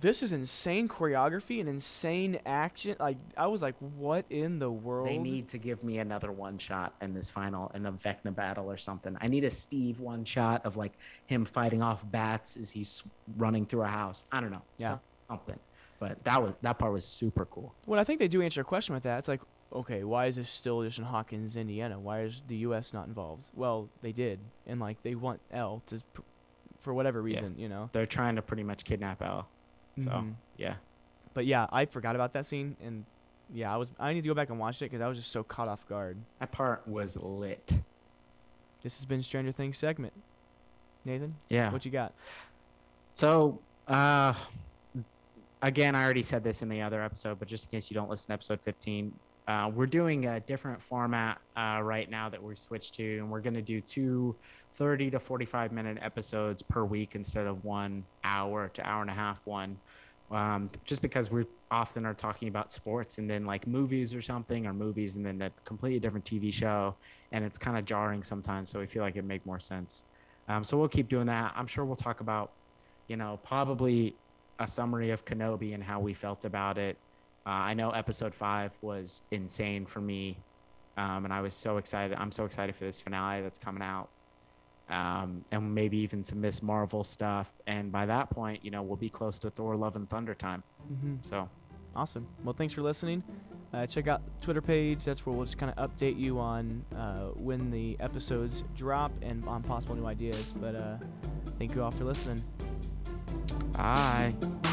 [SPEAKER 2] this is insane choreography and insane action. Like, I was like, what in the world?
[SPEAKER 1] they need to give me another one shot in this final in the Vecna battle or something. I need a Steve one shot of like him fighting off bats as he's running through a house. I don't know,
[SPEAKER 2] Yeah.
[SPEAKER 1] something. But that was that part was super cool.
[SPEAKER 2] Well, I think they do answer a question with that. It's like, okay, why is this still just in Hawkins, Indiana? Why is the U.S. not involved? Well, they did, and like they want El to, for whatever
[SPEAKER 1] Yeah.
[SPEAKER 2] reason, you know.
[SPEAKER 1] They're trying to pretty much kidnap El. So
[SPEAKER 2] Mhm.
[SPEAKER 1] yeah.
[SPEAKER 2] But yeah, I forgot about that scene, and yeah, I was I need to go back and watch it because I was just so caught off guard.
[SPEAKER 1] That part was lit.
[SPEAKER 2] This has been Stranger Things segment. Nathan,
[SPEAKER 1] Yeah.
[SPEAKER 2] what you got?
[SPEAKER 1] So, uh, again, I already said this in the other episode, but just in case you don't listen to episode 15, uh, we're doing a different format uh, right now that we're switched to, and we're going to do two 30 to 45 minute episodes per week instead of one hour to hour and a half one. Um, just because we often are talking about sports and then like movies or something, or movies and then a completely different TV show, and it's kind of jarring sometimes. So we feel like it'd make more sense. Um, so we'll keep doing that. I'm sure we'll talk about you know, probably a summary of Kenobi and how we felt about it. Uh, I know episode five was insane for me, um, and I was so excited. I'm so excited for this finale that's coming out. um, and maybe even some Ms. Marvel stuff. And by that point, you know, we'll be close to Thor: Love and Thunder time.
[SPEAKER 2] Mm-hmm.
[SPEAKER 1] So
[SPEAKER 2] Awesome. Well, thanks for listening. Uh, check out Twitter page. That's where we'll just kind of update you on uh, when the episodes drop and on possible new ideas. But uh, thank you all for listening.
[SPEAKER 1] Bye.